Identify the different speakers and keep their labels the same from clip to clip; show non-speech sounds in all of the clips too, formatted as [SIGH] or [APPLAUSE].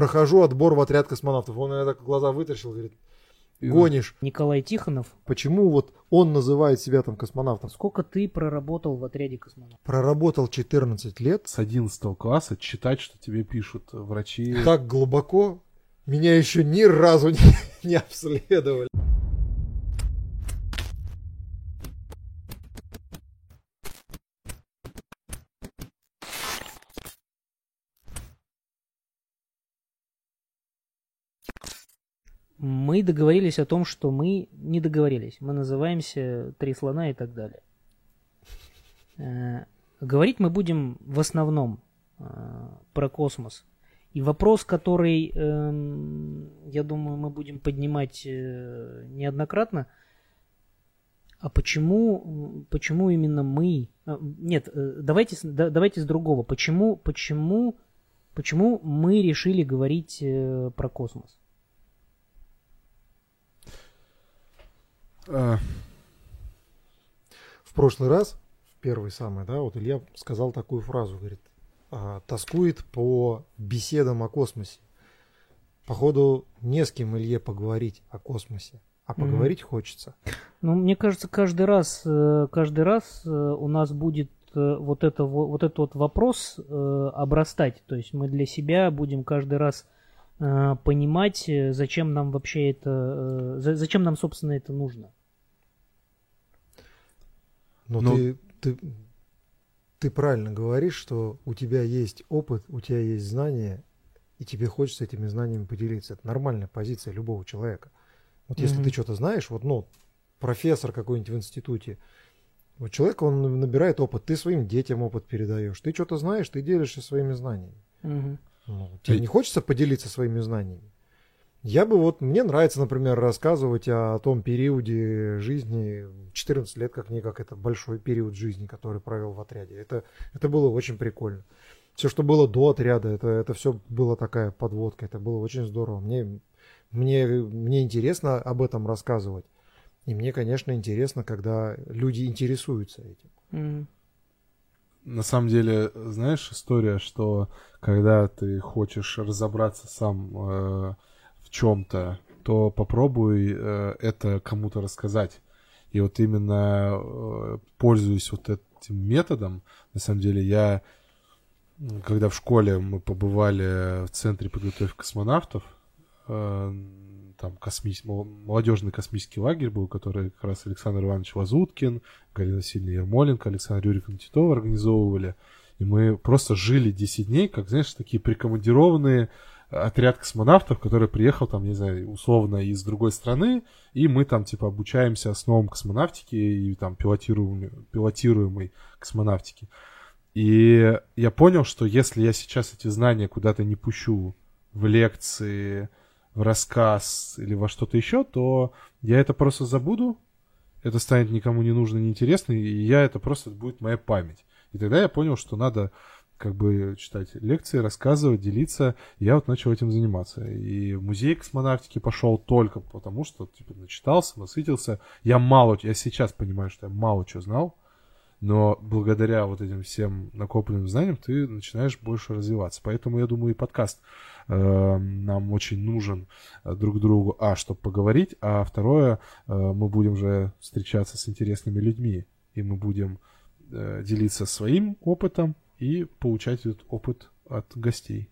Speaker 1: прохожу отбор в отряд космонавтов. Он иногда глаза вытащил, говорит, гонишь.
Speaker 2: Николай Тихонов,
Speaker 1: Почему вот он называет себя там космонавтом?
Speaker 2: сколько ты проработал в отряде космонавтов?
Speaker 1: Проработал 14 лет,
Speaker 3: С 11 класса читать, что тебе пишут врачи.
Speaker 1: так глубоко, меня еще ни разу не, [LAUGHS] не обследовали.
Speaker 2: Мы договорились о том, что мы не договорились. Мы называемся «Три слона» и так далее. Э, Говорить мы будем в основном э, про космос. И вопрос, который, эм, я думаю, мы будем поднимать э, неоднократно, а почему, почему именно мы... Нет, давайте, давайте с другого. Почему, почему, почему мы решили говорить про космос?
Speaker 3: А,
Speaker 1: В прошлый раз, в первый самый, да, вот Илья сказал такую фразу, говорит, а, тоскует по беседам о космосе. Походу, не с кем Илье поговорить о космосе, а поговорить хочется.
Speaker 2: Ну, мне кажется, каждый раз, э, каждый раз э, у нас будет э, вот, это, во- вот этот вот вопрос обрастать. То есть мы для себя будем каждый раз понимать, зачем нам вообще это, за- зачем нам, собственно, это нужно.
Speaker 1: Но
Speaker 3: Ну-
Speaker 1: ты, ты, ты правильно говоришь, что у тебя есть опыт, у тебя есть знания, и тебе хочется этими знаниями поделиться. Это нормальная позиция любого человека. Вот если
Speaker 2: Мгм.
Speaker 1: ты что-то знаешь, вот, ну, профессор какой-нибудь в институте, вот человек, он набирает опыт, ты своим детям опыт передаешь, ты что-то знаешь, ты делишься своими знаниями.
Speaker 2: Мгм.
Speaker 1: Ну, тебе
Speaker 3: Ты-
Speaker 1: не хочется поделиться своими знаниями? Я бы вот, мне нравится, например, рассказывать о, том периоде жизни, 14 лет как-никак, это большой период жизни, который провел в отряде. Это, это было очень прикольно. Все, что было до отряда, это, это все было такая подводка, это было очень здорово. Мне, мне, мне интересно об этом рассказывать. И мне, конечно, интересно, когда люди интересуются этим.
Speaker 2: Мгм.
Speaker 3: на самом деле, знаешь, история, что когда ты хочешь разобраться сам э, чем-то, то попробуй э, это кому-то рассказать. И вот именно э, пользуясь вот этим методом, на самом деле я, когда в школе мы побывали в центре подготовки космонавтов, э, там космис... мол- молодежный космический лагерь был, который как раз Александр Иванович Лазуткин, Галина Васильевна Ермоленко, Александр Юрьевна Титова организовывали. И мы просто жили 10 дней, как, знаешь, такие прикомандированные отряд космонавтов, который приехал там, не знаю, условно из другой страны, и мы там, типа, обучаемся основам космонавтики и там пилотируемой, пилотируемой космонавтики. И я понял, что если я сейчас эти знания куда-то не пущу в лекции, в рассказ или во что-то еще, то я это просто забуду, это станет никому не нужно, не интересно, и я это просто будет моя память. И тогда я понял, что надо как бы читать лекции, рассказывать, делиться. Я вот начал этим заниматься. И в музей космонавтики пошел только потому, что типа начитался, насытился. Я мало, я сейчас понимаю, что я мало чего знал, но благодаря вот этим всем накопленным знаниям ты начинаешь больше развиваться. Поэтому я думаю, и подкаст э, нам очень нужен э, друг другу, а, чтобы поговорить, а второе, э, мы будем же встречаться с интересными людьми, и мы будем делиться своим опытом и получать этот опыт от гостей.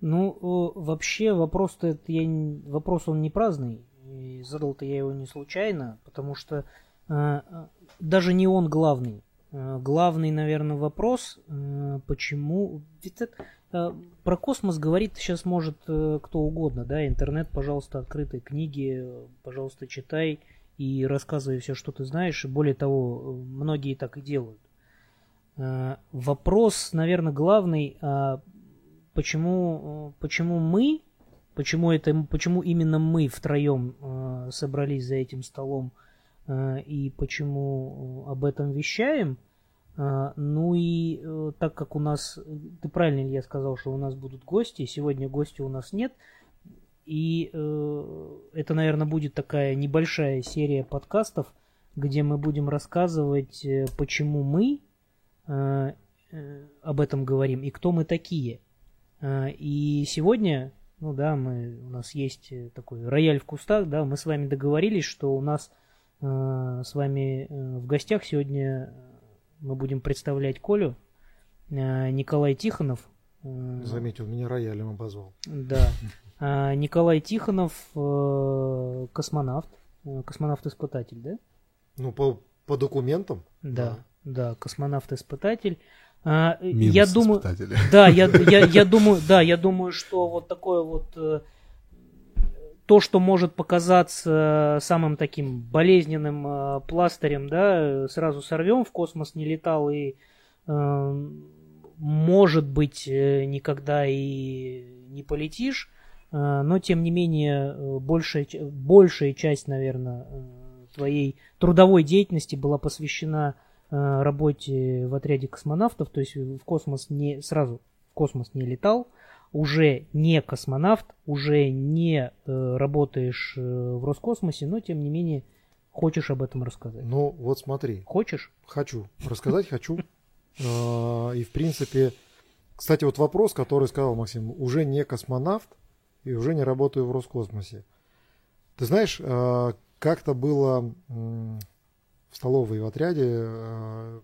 Speaker 2: Ну, о, вообще вопрос-то я вопрос он не праздный. Задал-то я его не случайно, потому что э, э, даже не он главный. Э, главный, наверное, вопрос, э, почему... Ведь это, э, про космос говорит сейчас может э, кто угодно, да, интернет, пожалуйста, открытые книги, э, пожалуйста, читай и рассказывай все, что ты знаешь, и более того, э, многие так и делают. Э, Вопрос, наверное, главный, а почему, э, почему мы, почему, это, почему именно мы втроем э, собрались за этим столом э, и почему э, об этом вещаем. Э, ну и э, так как у нас, ты правильно, Илья, сказал, что у нас будут гости, сегодня гостей у нас нет, и э, это, наверное, будет такая небольшая серия подкастов, где мы будем рассказывать, э, почему мы э, э, об этом говорим и кто мы такие. Э, И сегодня ну да, мы, у нас есть э, такой рояль в кустах, да, мы с вами договорились, что у нас э, с вами э, в гостях сегодня мы будем представлять Колю, э, Николай Тихонов.
Speaker 1: Э, Заметил, меня роялем обозвал.
Speaker 2: Да. Э, [LAUGHS] Николай Тихонов, э, космонавт, э, космонавт-испытатель, да?
Speaker 1: Ну, по, по документам.
Speaker 2: Да, да, космонавт-испытатель. А,
Speaker 3: Минус
Speaker 2: я думаю, [LAUGHS] да, я, я, я думаю, да, я думаю, что вот такое вот э, то, что может показаться самым таким болезненным э, пластырем, да, сразу сорвем, в космос не летал и э, может быть никогда и не полетишь, но тем не менее большая, большая часть, наверное, твоей трудовой деятельности была посвящена Э, работе в отряде космонавтов, то есть в космос не сразу в космос не летал, уже не космонавт, уже не э, работаешь э, в Роскосмосе, но тем не менее хочешь об этом рассказать.
Speaker 1: Ну вот смотри.
Speaker 2: Хочешь?
Speaker 1: Хочу. Рассказать хочу. [LAUGHS] А, и в принципе, кстати, вот вопрос, который сказал Максим, уже не космонавт и уже не работаю в Роскосмосе. Ты знаешь, а, как-то было в столовой в отряде э,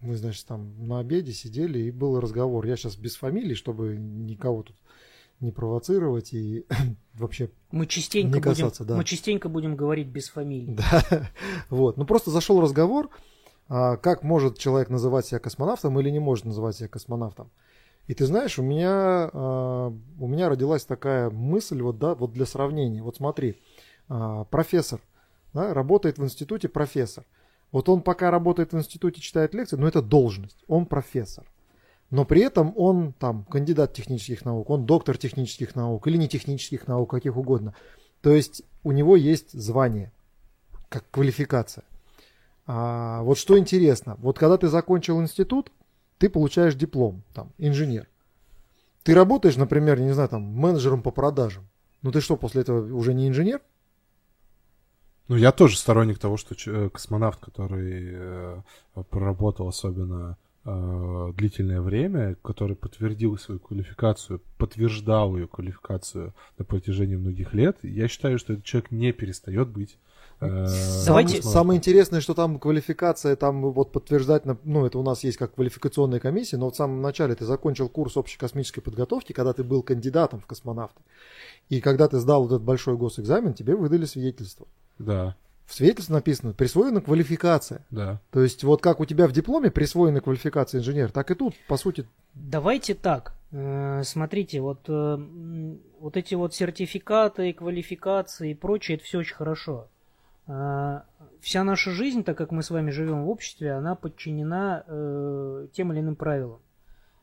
Speaker 1: мы, значит, там на обеде сидели, и был разговор. Я сейчас без фамилии, чтобы никого тут не провоцировать и [COUGHS] вообще
Speaker 2: мы частенько
Speaker 1: не касаться.
Speaker 2: Будем,
Speaker 1: да.
Speaker 2: Мы частенько будем говорить без фамилии.
Speaker 1: Да, [LAUGHS] вот. Ну просто зашел разговор, а, как может человек называть себя космонавтом или не может называть себя космонавтом. И ты знаешь, у меня, а, у меня родилась такая мысль, вот, да, вот для сравнения. Вот смотри, а, профессор да, работает в институте профессор. Вот он пока работает в институте, читает лекции, но это должность, он профессор. Но при этом он там кандидат технических наук, он доктор технических наук или не технических наук, каких угодно. То есть у него есть звание, как квалификация. А, вот что интересно, вот когда ты закончил институт, ты получаешь диплом, там, инженер. Ты работаешь, например, не знаю, там, менеджером по продажам. Ну ты что, после этого уже не инженер?
Speaker 3: Ну, я тоже сторонник того, что э, космонавт, который э, проработал особенно э, длительное время, который подтвердил свою квалификацию, подтверждал ее квалификацию на протяжении многих лет, я считаю, что этот человек не перестает быть
Speaker 1: Давайте. Самое интересное, что там квалификация, там вот подтверждать, ну это у нас есть как квалификационная комиссия, но в самом начале ты закончил курс общей космической подготовки, когда ты был кандидатом в космонавты. И когда ты сдал вот этот большой госэкзамен, тебе выдали свидетельство.
Speaker 3: Да.
Speaker 1: В свидетельстве написано присвоена квалификация.
Speaker 3: Да.
Speaker 1: То есть вот как у тебя в дипломе присвоена квалификация инженер, так и тут, по сути.
Speaker 2: Давайте так. Э, смотрите, вот, э, вот эти вот сертификаты, квалификации и прочее, это все очень хорошо. Э, вся наша жизнь, так как мы с вами живем в обществе, она подчинена тем или иным правилам.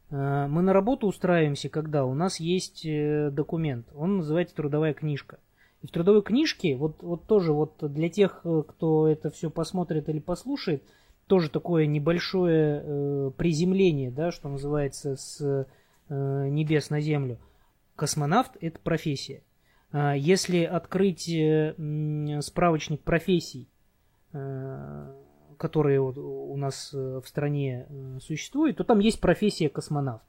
Speaker 2: Мы на работу устраиваемся, когда у нас есть документ. Он называется трудовая книжка. И в трудовой книжке, вот, вот тоже вот для тех, э, кто это все посмотрит или послушает, тоже такое небольшое э, приземление, да, что называется, с э, небес на землю. Космонавт – это профессия. А если открыть э, справочник профессий, э, которые вот у нас э, в стране э, существуют, то там есть профессия космонавт.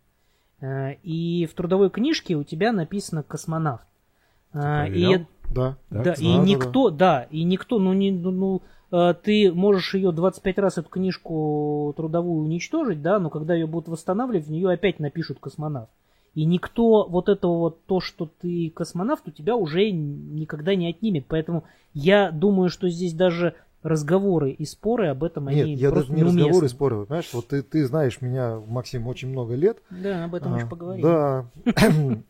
Speaker 2: И в трудовой книжке у тебя написано космонавт.
Speaker 1: и да.
Speaker 2: Да, да и никто, да. да, и никто, ну, не, ну, ну э, ты можешь ее 25 раз, эту книжку трудовую уничтожить, да, но когда ее будут восстанавливать, в нее опять напишут космонавт. И никто вот этого вот, то, что ты космонавт, у тебя уже никогда не отнимет. Поэтому я думаю, что здесь даже разговоры и споры об этом,
Speaker 1: Нет,
Speaker 2: они
Speaker 1: я
Speaker 2: просто
Speaker 1: даже не разговоры и споры. Понимаешь, вот ты, ты знаешь меня, Максим, очень много лет.
Speaker 2: Да, об этом а, еще поговорим.
Speaker 1: Да. [LAUGHS]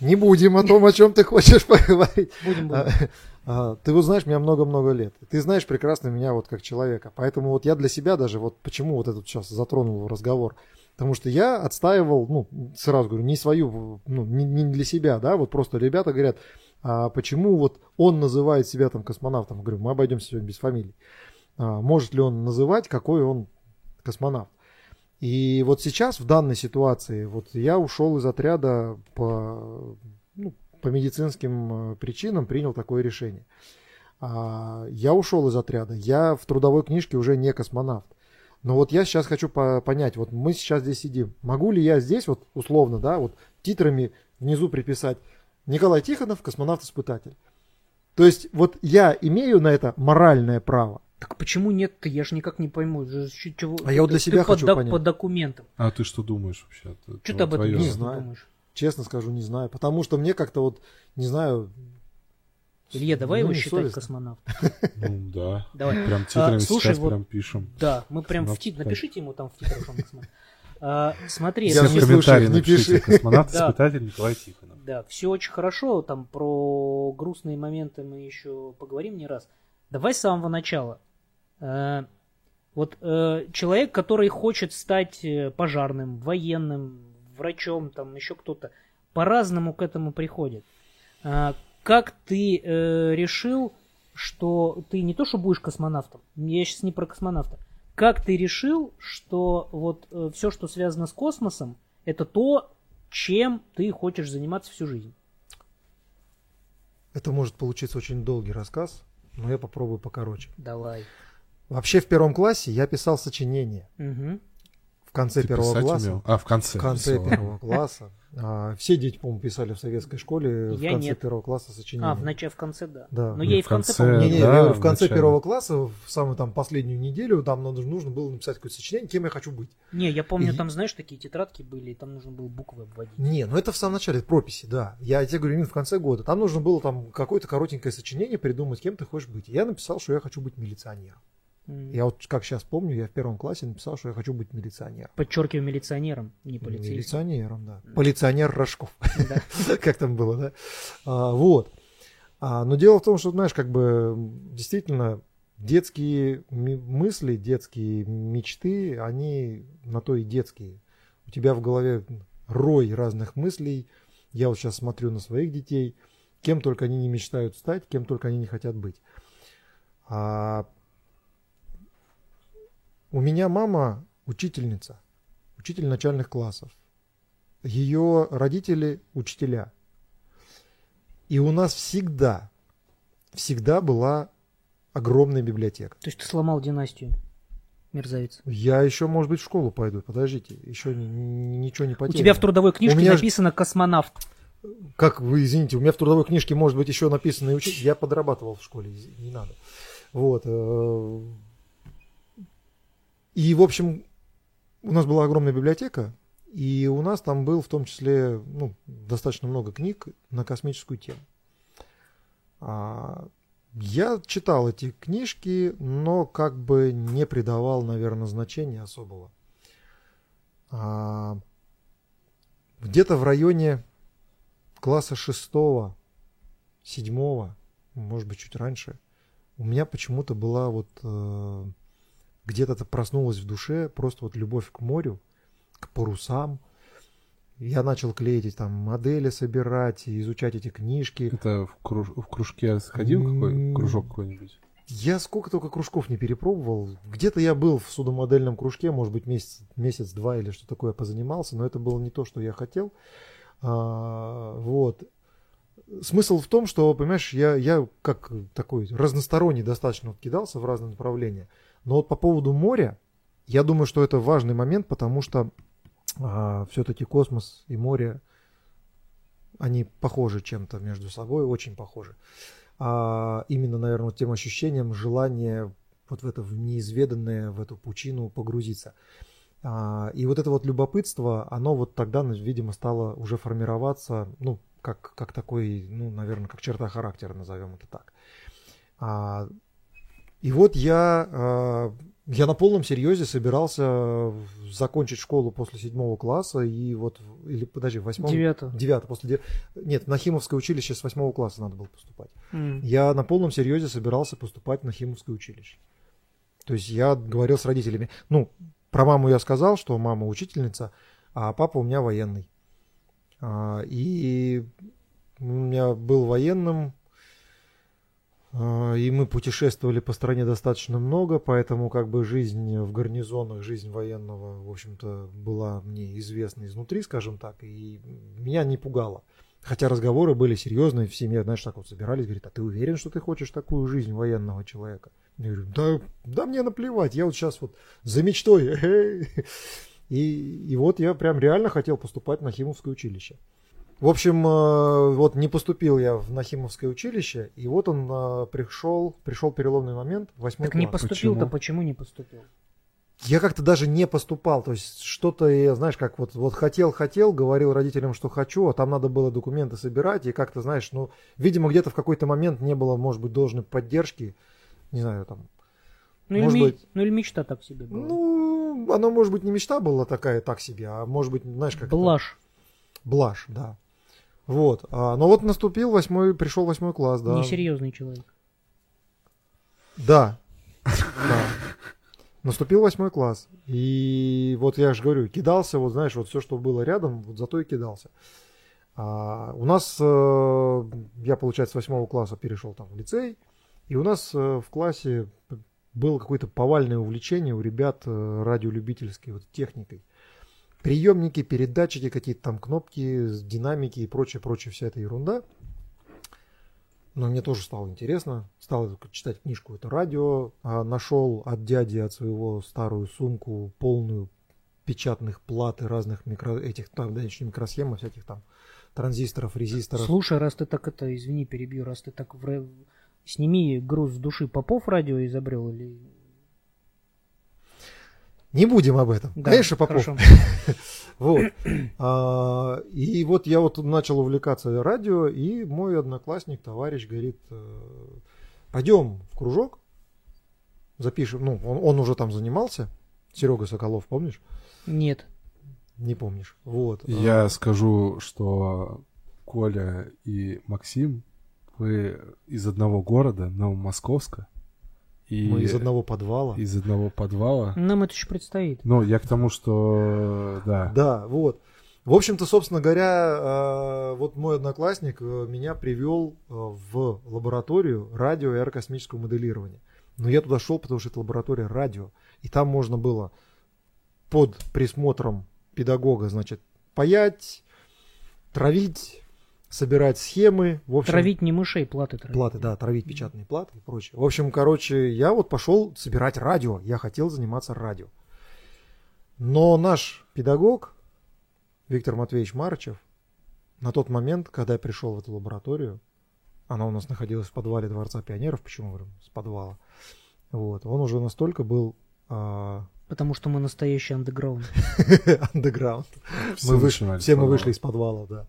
Speaker 1: Не будем о том, о чем ты хочешь [LAUGHS] поговорить.
Speaker 2: Будем, будем.
Speaker 1: А, ты вот знаешь меня много-много лет. Ты знаешь прекрасно меня вот как человека. Поэтому вот я для себя даже, вот почему вот этот сейчас затронул разговор. Потому что я отстаивал, ну, сразу говорю, не свою, ну, не, не для себя, да, вот просто ребята говорят, а почему вот он называет себя там космонавтом? Говорю, мы обойдемся сегодня без фамилий. А, может ли он называть, какой он космонавт? И вот сейчас в данной ситуации, вот я ушел из отряда по, ну, по медицинским э, причинам, принял такое решение. А, я ушел из отряда, я в трудовой книжке уже не космонавт. Но вот я сейчас хочу по понять, вот мы сейчас здесь сидим, могу ли я здесь вот условно, да, вот титрами внизу приписать Николай Тихонов, космонавт-испытатель. То есть вот я имею на это моральное право.
Speaker 2: Так почему нет-то? Я же никак не пойму. Чего-
Speaker 1: А я вот для
Speaker 2: ты
Speaker 1: себя
Speaker 2: по,
Speaker 1: хочу
Speaker 2: док-
Speaker 1: понять.
Speaker 2: по документам.
Speaker 3: А ты что думаешь вообще? Это
Speaker 2: Что ты об этом
Speaker 1: Не знаю.
Speaker 2: думаешь?
Speaker 1: Честно скажу, не знаю. Потому что мне как-то вот, не знаю...
Speaker 2: Илья, давай
Speaker 1: ну,
Speaker 2: его считать
Speaker 1: совестно.
Speaker 2: космонавт. [LAUGHS]
Speaker 3: Ну да.
Speaker 2: Давай.
Speaker 3: Прям титрами
Speaker 2: А, слушай,
Speaker 3: сейчас
Speaker 2: вот-
Speaker 3: прям пишем.
Speaker 2: Да, мы прям в тит... Напишите ему там в титрах, что он космонавт. А, смотри,
Speaker 1: Я не
Speaker 3: в комментарии
Speaker 1: слушаю, не
Speaker 3: напишите.
Speaker 1: пиши.
Speaker 3: Космонавт,
Speaker 2: Да.
Speaker 3: испытатель Николай Тихонов.
Speaker 2: Да, все очень хорошо, там про грустные моменты мы еще поговорим не раз. Давай с самого начала. Э, Вот э, человек, который хочет стать э, пожарным, военным, врачом, там еще кто-то, по-разному к этому приходит. Как ты решил, что ты не то, что будешь космонавтом, я сейчас не про космонавта, как ты решил, что вот все, что связано с космосом, это то, чем ты хочешь заниматься всю жизнь?
Speaker 1: Это может получиться очень долгий рассказ, но я попробую покороче.
Speaker 2: Давай.
Speaker 1: Вообще в первом классе я писал сочинение.
Speaker 2: Мгм.
Speaker 1: В конце
Speaker 3: Ты
Speaker 1: первого класса.
Speaker 3: умел? А, в конце.
Speaker 1: В конце
Speaker 3: писала.
Speaker 1: первого класса. А, Все дети, по-моему, писали в советской школе в
Speaker 2: Я
Speaker 1: конце
Speaker 2: нет.
Speaker 1: первого класса сочинение.
Speaker 2: А, в начале, в конце, да.
Speaker 1: Да.
Speaker 2: Но
Speaker 1: Ну,
Speaker 2: я и
Speaker 3: в
Speaker 2: в конце,
Speaker 3: конце,
Speaker 2: помню.
Speaker 1: Не, не,
Speaker 3: Да,
Speaker 1: я говорю, в
Speaker 3: в
Speaker 1: конце
Speaker 3: начале.
Speaker 1: первого класса, в самую там последнюю неделю, там нужно, нужно было написать какое-то сочинение, кем я хочу быть.
Speaker 2: Не, я помню,
Speaker 1: И-
Speaker 2: там, знаешь, такие тетрадки были, и там нужно было буквы обводить.
Speaker 1: Не, ну это в самом начале, это прописи, да. Я тебе говорю, именно в конце года. Там нужно было там какое-то коротенькое сочинение придумать, кем ты хочешь быть. Я написал, что я хочу быть милиционером. Я вот как сейчас помню, я в первом классе написал, что я хочу быть милиционером.
Speaker 2: Подчеркиваю, милиционером, не полицейским.
Speaker 1: Милиционером, да. Полиционер Рожков. [LAUGHS] Как там было, да? А, Вот. А, Но дело в том, что, знаешь, как бы действительно детские мысли, детские мечты, они на то и детские. У тебя в голове рой разных мыслей. Я вот сейчас смотрю на своих детей, кем только они не мечтают стать, кем только они не хотят быть. А у меня мама учительница, учитель начальных классов. Ее родители учителя. И у нас всегда, всегда была огромная библиотека.
Speaker 2: То есть ты сломал династию, мерзавец.
Speaker 1: Я еще, может быть, в школу пойду. Подождите, еще ни- ни- ничего не
Speaker 2: У
Speaker 1: потеряно.
Speaker 2: тебя в трудовой книжке
Speaker 1: меня ж-
Speaker 2: написано космонавт.
Speaker 1: Как вы, извините, у меня в трудовой книжке может быть еще написано и учитель. Я подрабатывал в школе, не надо. Вот. И, в общем, у нас была огромная библиотека, и у нас там был в том числе ну, достаточно много книг на космическую тему. А, Я читал эти книжки, но как бы не придавал, наверное, значения особого. А, Где-то в районе класса шестого, седьмого, может быть, чуть раньше, у меня почему-то была вот э, где-то это проснулась в душе просто вот любовь к морю, к парусам. Я начал клеить там модели, собирать, и изучать эти книжки.
Speaker 3: Это в, круж- в кружке сходил какой кружок какой-нибудь?
Speaker 1: Я сколько только кружков не перепробовал. Где-то я был в судомодельном кружке, может быть, месяц, месяц-два или что такое позанимался, но это было не то, что я хотел. А, вот. Смысл в том, что, понимаешь, я, я как такой разносторонний достаточно кидался в разные направления. Но вот по поводу моря, я думаю, что это важный момент, потому что все-таки космос и море, они похожи чем-то между собой, очень похожи. А именно, наверное, тем ощущением желания вот в это в неизведанное, в эту пучину погрузиться. А, и вот это вот любопытство, оно вот тогда, видимо, стало уже формироваться, ну, как, как такой, ну, наверное, как черта характера, назовем это так. А, и вот я, а, я на полном серьезе собирался закончить школу после седьмого класса и вот, или подожди, в восьмом...
Speaker 2: Девятого.
Speaker 1: Девятый, после дев- Нет, на Химовское училище с восьмого класса надо было поступать.
Speaker 2: М.
Speaker 1: Я на полном серьезе собирался поступать на Химовское училище. То есть я говорил с родителями. Ну, про маму я сказал, что мама учительница, а папа у меня военный. А, И у меня был военным, и мы путешествовали по стране достаточно много, поэтому как бы жизнь в гарнизонах, жизнь военного, в общем-то, была мне известна изнутри, скажем так, и меня не пугало. Хотя разговоры были серьезные, в семье, знаешь, так вот собирались, говорит, а ты уверен, что ты хочешь такую жизнь военного человека? Я говорю, да, да мне наплевать, я вот сейчас вот за мечтой. [LAUGHS] эхей». И, и вот я прям реально хотел поступать на Химовское училище. В общем, э, вот не поступил я в Нахимовское училище, и вот он э, пришел, пришел переломный момент, восьмой
Speaker 2: Так не
Speaker 1: класс.
Speaker 2: поступил-то,
Speaker 3: Почему?
Speaker 2: почему не поступил?
Speaker 1: Я как-то даже не поступал, то есть что-то, я, знаешь, как вот, вот хотел-хотел, говорил родителям, что хочу, а там надо было документы собирать, и как-то, знаешь, ну, видимо, где-то в какой-то момент не было, может быть, должной поддержки, не знаю, там,
Speaker 2: Ну, или,
Speaker 1: Может
Speaker 2: ми-
Speaker 1: быть.
Speaker 2: ну или мечта так себе была.
Speaker 1: ну, оно, может быть, не мечта была такая, так себе, а может быть, знаешь, как
Speaker 2: Блажь.
Speaker 1: Блажь, да. Вот, а, но вот наступил восьмой, пришел восьмой класс, да.
Speaker 2: Несерьезный человек.
Speaker 1: Да. Да. Наступил восьмой класс. И вот я же говорю, кидался, вот знаешь, вот все, что было рядом, вот зато и кидался. А, у нас, э, я, получается, с восьмого класса перешел там в лицей, и у нас э, в классе было какое-то повальное увлечение у ребят э, радиолюбительской вот, техникой. Приемники, передатчики, какие-то там кнопки, динамики и прочее, прочее, вся эта ерунда. Но мне тоже стало интересно. Стал читать книжку «Это радио». А нашел от дяди, от своего старую сумку, полную печатных плат и разных микро... этих, там, да, еще микросхем, всяких там транзисторов, резисторов.
Speaker 2: Слушай, раз ты так это, извини, перебью, раз ты так в сними груз с души Попов радио изобрел или...
Speaker 1: Не будем об этом.
Speaker 2: Да,
Speaker 1: Конечно, Попов.
Speaker 2: хорошо. [LAUGHS]
Speaker 1: Вот. А, и вот я вот начал увлекаться радио, и мой одноклассник, товарищ, говорит, пойдем в кружок, запишем. Ну, он, он уже там занимался. Серега Соколов, помнишь?
Speaker 2: Нет.
Speaker 1: Не помнишь. Вот. А,
Speaker 3: Я скажу, что Коля и Максим, вы из одного города, Новомосковска. И
Speaker 1: Мы из одного подвала.
Speaker 3: из одного подвала.
Speaker 2: Нам это еще предстоит.
Speaker 3: Ну, я к тому, что да.
Speaker 1: Да, вот. В общем-то, собственно говоря, э, вот мой одноклассник э, меня привел э, в лабораторию радио и аэрокосмического моделирования. Но я туда шел, потому что это лаборатория радио. И там можно было под присмотром педагога, значит, паять, травить, собирать схемы. В общем,
Speaker 2: Травить не мышей, платы травить.
Speaker 1: Платы, да, травить печатные платы и прочее. В общем, короче, я вот пошел собирать радио. Я хотел заниматься радио. Но наш педагог, Виктор Матвеевич Марычев, на тот момент, когда я пришел в эту лабораторию, она у нас находилась в подвале Дворца пионеров, почему говорю, с подвала, вот, он уже настолько был а,
Speaker 2: Потому что мы настоящий андеграунд. [LAUGHS]
Speaker 1: андеграунд.
Speaker 3: Все
Speaker 1: Мы вышли, все мы вышли из подвала, да.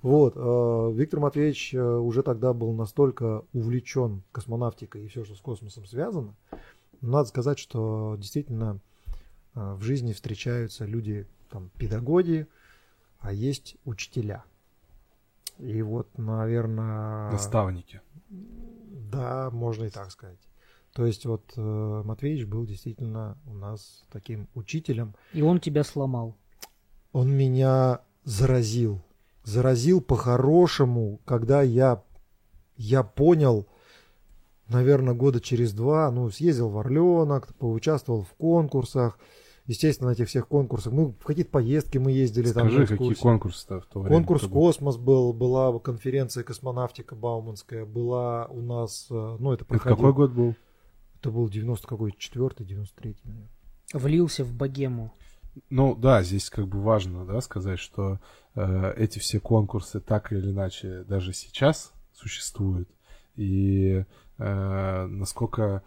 Speaker 1: Вот, э, Виктор Матвеевич э, уже тогда был настолько увлечен космонавтикой и все, что с космосом связано. Надо сказать, что действительно э, в жизни встречаются люди, там, педагоги, а есть учителя. И вот, наверное...
Speaker 3: Наставники.
Speaker 1: Да, можно и так сказать. То есть вот э, Матвеевич был действительно у нас таким учителем,
Speaker 2: И он тебя сломал.
Speaker 1: он меня заразил. Заразил по-хорошему, когда я, я понял, наверное, года через два, ну, съездил в Орленок, поучаствовал в конкурсах. Естественно, на этих всех конкурсах. Мы в какие-то поездки мы ездили. там
Speaker 3: Скажи,
Speaker 1: на
Speaker 3: какие конкурсы-то в то время?
Speaker 1: Конкурс
Speaker 3: был?
Speaker 1: «Космос» был, была конференция «Космонавтика» Бауманская, была у нас, э, ну, это
Speaker 3: Это
Speaker 1: проходил...
Speaker 3: какой год был?
Speaker 1: Это был 90 какой, 4 93 наверное.
Speaker 2: Влился в богему.
Speaker 3: Ну да, здесь как бы важно, да, сказать, что э, эти все конкурсы так или иначе даже сейчас существуют. И э, насколько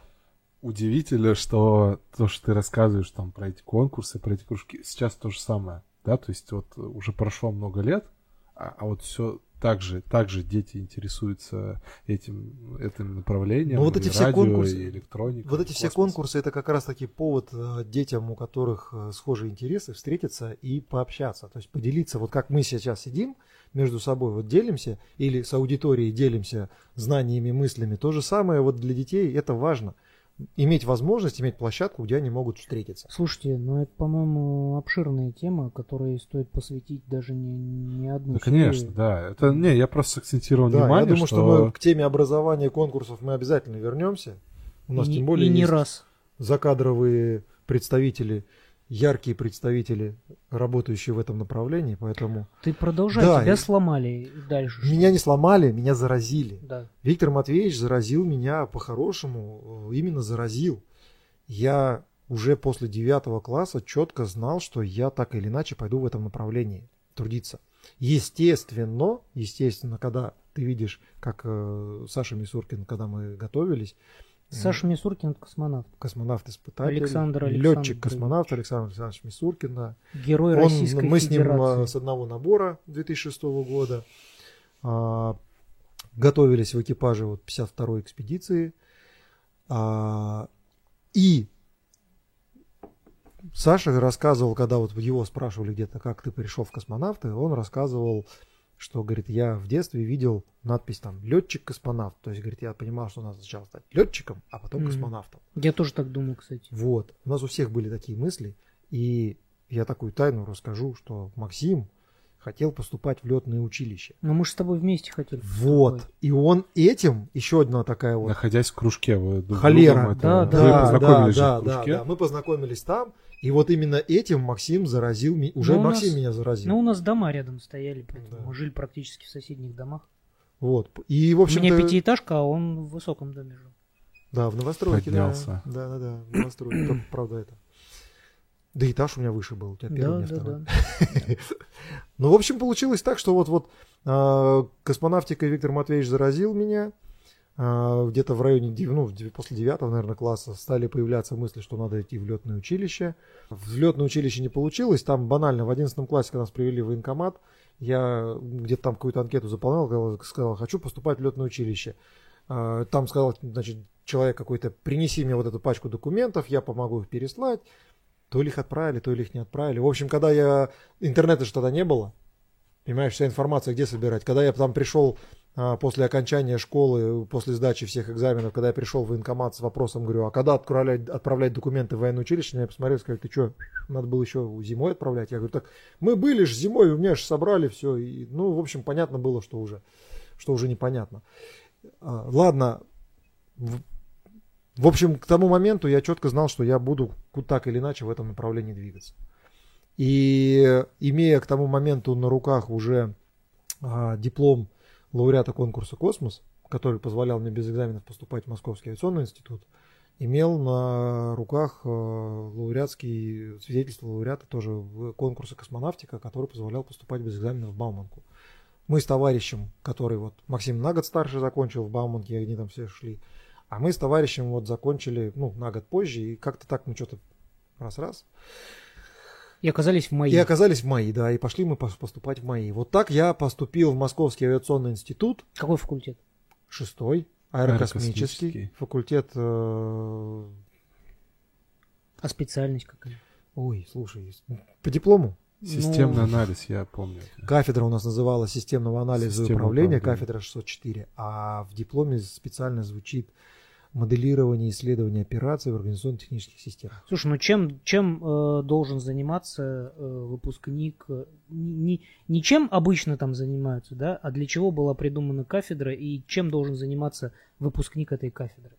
Speaker 3: удивительно, что то, что ты рассказываешь там про эти конкурсы, про эти кружки, сейчас то же самое, да, то есть вот уже прошло много лет, а, а вот все так же, так же дети интересуются этим, этим направлением.
Speaker 1: Ну, вот эти все
Speaker 3: радио,
Speaker 1: конкурсы-
Speaker 3: и электроника,
Speaker 1: Вот эти все конкурсы это как раз таки повод э, детям, у которых э, схожие интересы, встретиться и пообщаться. То есть поделиться, вот как мы сейчас сидим между собой, вот делимся, или с аудиторией делимся знаниями, мыслями. То же самое вот для детей это важно. Иметь возможность, иметь площадку, где они могут встретиться.
Speaker 2: Слушайте, ну это, по-моему, обширная тема, которой стоит посвятить даже не, не одну
Speaker 3: Ну,
Speaker 2: серию.
Speaker 3: конечно, да. Это не, я просто акцентировал
Speaker 1: Да,
Speaker 3: внимание,
Speaker 1: я думаю, что... мы к теме образования конкурсов мы обязательно вернемся. У нас
Speaker 2: и,
Speaker 1: тем более
Speaker 2: и не
Speaker 1: есть
Speaker 2: раз.
Speaker 1: закадровые представители, яркие представители, работающие в этом направлении, поэтому
Speaker 2: Ты продолжай,
Speaker 1: Да,
Speaker 2: тебя
Speaker 1: и-
Speaker 2: сломали дальше. что?
Speaker 1: меня не сломали, меня заразили.
Speaker 2: Да.
Speaker 1: Виктор Матвеевич заразил меня по-хорошему, э, именно заразил. Я уже после девятого класса четко знал, что я так или иначе пойду в этом направлении трудиться. Естественно, естественно, когда ты видишь, как э, Саша Мисуркин, когда мы готовились,
Speaker 2: Саша Мисуркин космонавт.
Speaker 1: космонавт-испытатель,
Speaker 2: Александр Александрович.
Speaker 1: летчик-космонавт Александр Александрович Мисуркин, да.
Speaker 2: Герой
Speaker 1: Он-
Speaker 2: Российской
Speaker 1: мы с ним
Speaker 2: Федерации.
Speaker 1: а, с одного набора 2006 года а, готовились в экипаже вот 52-й экспедиции. А, и Саша рассказывал, когда вот его спрашивали где-то, как ты пришел в космонавты, он рассказывал, что, говорит, я в детстве видел надпись там летчик-космонавт. То есть, говорит, я понимал, что надо сначала стать летчиком, а потом
Speaker 2: Мгм.
Speaker 1: космонавтом.
Speaker 2: Я тоже так думаю, кстати.
Speaker 1: Вот. У нас у всех были такие мысли. И я такую тайну расскажу, что Максим хотел поступать в летное училище.
Speaker 2: Но мы же с тобой вместе хотели.
Speaker 1: Вот.
Speaker 2: поступать.
Speaker 1: И он этим, еще одна такая вот
Speaker 3: Находясь в кружке, вы друг
Speaker 1: холера.
Speaker 3: другом это-
Speaker 2: Да,
Speaker 3: вы
Speaker 2: да,
Speaker 1: да, да,
Speaker 3: кружке.
Speaker 1: да. Мы познакомились там. И вот именно этим Максим заразил меня. Уже
Speaker 2: Ну, у
Speaker 1: Максим
Speaker 2: нас-
Speaker 1: меня заразил.
Speaker 2: Ну, у нас дома рядом стояли, поэтому
Speaker 1: Да.
Speaker 2: мы жили практически в соседних домах.
Speaker 1: Вот. И, в
Speaker 2: У
Speaker 1: общем
Speaker 2: меня пятиэтажка, а он в высоком доме жил.
Speaker 1: Да, в новостройке. Да,
Speaker 3: Поднялся.
Speaker 1: да, да, да, в новостройке. Правда, это. Да этаж у меня выше был. У тебя первый, у
Speaker 2: Да,
Speaker 1: меня
Speaker 2: да,
Speaker 1: второй.
Speaker 2: да. [LAUGHS]
Speaker 1: Ну, в общем, получилось так, что вот, вот а, космонавтикой Виктор Матвеевич заразил меня. А, где-то в районе, ну, после девятого, наверное, класса стали появляться мысли, что надо идти в летное училище. В летное училище не получилось. Там банально в одиннадцатом классе, когда нас привели в военкомат, я где-то там какую-то анкету заполнял, сказал, хочу поступать в летное училище. А, Там сказал, значит, человек какой-то, принеси мне вот эту пачку документов, я помогу их переслать. То ли их отправили, то ли их не отправили. В общем, когда я... Интернета же тогда не было. Понимаешь, вся информация где собирать. Когда я там пришел после окончания школы, после сдачи всех экзаменов, когда я пришел в военкомат с вопросом, говорю, а когда отправлять, отправлять документы в военное училище, меня посмотрели, сказали, ты что, надо было еще зимой отправлять? Я говорю, так мы были же зимой, у меня же собрали все. И, ну, в общем, понятно было, что уже, что уже непонятно. А, ладно, в- общем, к тому моменту я четко знал, что я буду так или иначе в этом направлении двигаться. И имея к тому моменту на руках уже а, диплом лауреата конкурса «Космос», который позволял мне без экзаменов поступать в Московский авиационный институт, имел на руках э, лауреатский свидетельство лауреата тоже в конкурса космонавтика, который позволял поступать без экзаменов в Бауманку. Мы с товарищем, который вот Максим на год старше закончил в Бауманке, они там все шли, а мы с товарищем вот закончили, ну, на год позже, и как-то так мы что-то раз-раз.
Speaker 2: И оказались в моей.
Speaker 1: И оказались в МАИ, да, и пошли мы пос- поступать в МАИ. Вот так я поступил в Московский авиационный институт,
Speaker 2: Какой факультет?
Speaker 1: шестой, аэрокосмический,
Speaker 3: Аэрокосмический.
Speaker 1: факультет... э,
Speaker 2: А специальность какая?
Speaker 1: Ой, слушай, есть- по диплому.
Speaker 3: Системный
Speaker 2: Ну,
Speaker 3: анализ, я помню.
Speaker 1: Кафедра у нас называлась системного анализа и
Speaker 3: Система
Speaker 1: управления,
Speaker 3: управления.
Speaker 1: кафедра 604, а в дипломе специально звучит моделирование и исследование операций в организационно-технических системах.
Speaker 2: Слушай, ну чем, чем э, должен заниматься э, выпускник? не, не чем обычно там занимаются, да, а для чего была придумана кафедра и чем должен заниматься выпускник этой кафедры?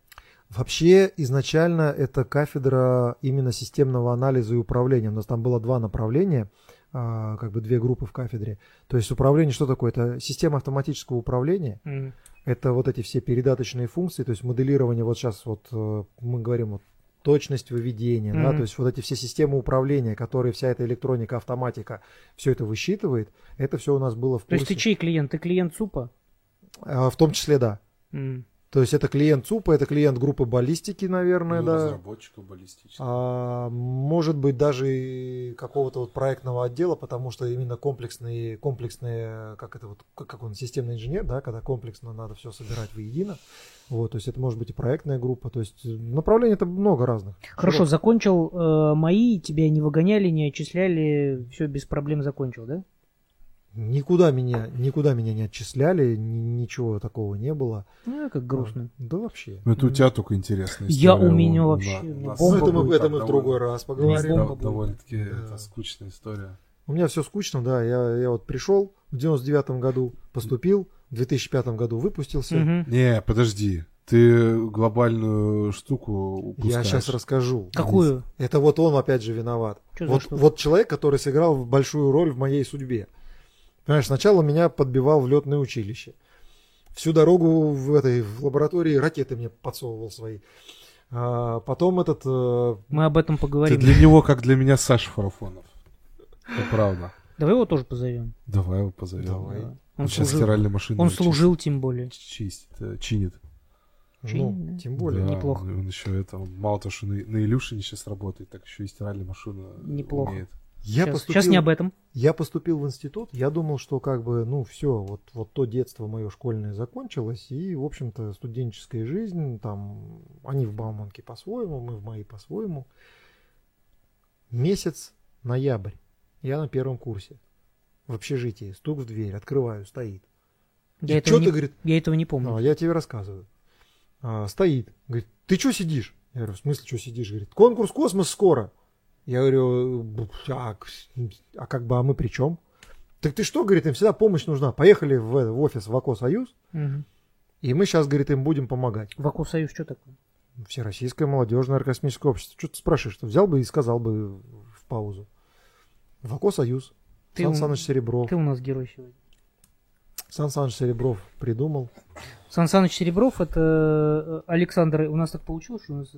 Speaker 1: Вообще, изначально это кафедра именно системного анализа и управления. У нас там было два направления, а, как бы две группы в кафедре. То есть управление что такое? Это система автоматического управления.
Speaker 2: М.
Speaker 1: Это вот эти все передаточные функции, то есть моделирование, вот сейчас вот э, мы говорим вот точность выведения, да,
Speaker 2: Мгм.
Speaker 1: то есть вот эти все системы управления, которые вся эта электроника, автоматика, все это высчитывает, это все у нас было в
Speaker 2: То есть ты
Speaker 1: курсе.
Speaker 2: чей клиент? Ты клиент СУПа?
Speaker 1: А, В том числе, да.
Speaker 2: М.
Speaker 1: То есть это клиент ЦУПа, это клиент группы баллистики, наверное,
Speaker 3: Ну,
Speaker 1: да.
Speaker 3: разработчиков баллистических.
Speaker 1: А, может быть, даже и какого-то вот проектного отдела, потому что именно комплексные, комплексные, как это вот, как он, системный инженер, да, когда комплексно надо все собирать воедино. Вот, то есть это может быть и проектная группа, то есть направлений это много разных.
Speaker 2: Хорошо, закончил э, мои, тебя не выгоняли, не отчисляли, все без проблем закончил, да?
Speaker 1: Никуда меня, никуда меня не отчисляли, ни- ничего такого не было.
Speaker 2: Ну, как грустно.
Speaker 1: Да вообще.
Speaker 3: Ну, это у тебя только интересная
Speaker 2: Я
Speaker 3: история.
Speaker 2: у меня вообще,
Speaker 3: у
Speaker 2: ну,
Speaker 1: это мы, это мы в другой раз поговорим.
Speaker 3: Довольно-таки
Speaker 1: Да.
Speaker 3: это скучная история.
Speaker 1: У меня все скучно, да. Я, я вот пришел в 99 году, поступил, в 2005 году выпустился.
Speaker 2: Мгм.
Speaker 3: Не, подожди. Ты глобальную штуку упускаешь.
Speaker 1: Я сейчас расскажу.
Speaker 2: Какую?
Speaker 1: Это вот он опять же виноват. Вот, вот человек, который сыграл большую роль в моей судьбе. Понимаешь, сначала меня подбивал в летное училище. Всю дорогу в этой в лаборатории ракеты мне подсовывал свои. А потом этот... э,
Speaker 2: Мы об этом
Speaker 3: Ты
Speaker 2: поговорим.
Speaker 3: для него, как для меня, Саша Фарафонов. Это правда.
Speaker 2: Давай его тоже позовем.
Speaker 3: Давай его позовем.
Speaker 1: Давай.
Speaker 2: Да.
Speaker 3: Он,
Speaker 2: Он,
Speaker 3: сейчас
Speaker 2: служил,
Speaker 3: стиральной машиной
Speaker 2: он
Speaker 3: чистит-
Speaker 2: служил тем более.
Speaker 3: чистит, э, чинит.
Speaker 1: Ну,
Speaker 2: Чинно.
Speaker 1: тем более.
Speaker 3: Да,
Speaker 2: неплохо.
Speaker 3: Он еще это, он мало того, что на, на Илюшине сейчас работает, так еще и стиральную машину
Speaker 2: Неплохо.
Speaker 3: умеет.
Speaker 1: Я
Speaker 2: сейчас,
Speaker 1: поступил,
Speaker 2: сейчас не об этом.
Speaker 1: Я поступил в институт, я думал, что как бы, ну, все, вот, вот то детство мое школьное закончилось, и, в общем-то, студенческая жизнь, там, они в Бауманке по-своему, мы в моей по-своему. Месяц ноябрь, я на первом курсе, в общежитии, стук в дверь, открываю, стоит.
Speaker 2: Я,
Speaker 1: И
Speaker 2: этого не,
Speaker 1: ты, говорит,
Speaker 2: я этого не помню.
Speaker 1: а, я тебе рассказываю. А, стоит, говорит, ты что сидишь? Я говорю, в смысле, что сидишь? Говорит, конкурс «Космос» скоро. Я говорю, «Б- а, а как бы, а мы при чем? Так ты что, говорит, им всегда помощь нужна. Поехали в, в офис в АКО «Союз»,
Speaker 2: Мгм.
Speaker 1: и мы сейчас, говорит, им будем помогать.
Speaker 2: Ваку Союз что такое?
Speaker 1: Всероссийское молодежное аэрокосмическое общество. Что ты спрашиваешь? Что взял бы и сказал бы в паузу. В АКО «Союз».
Speaker 2: Ты
Speaker 1: Сан
Speaker 2: у-
Speaker 1: Саныч Серебров.
Speaker 2: Ты у нас герой сегодня.
Speaker 1: Сан Саныч Серебров придумал.
Speaker 2: Сан Саныч Серебров это э, Александр, у нас так получилось, что у нас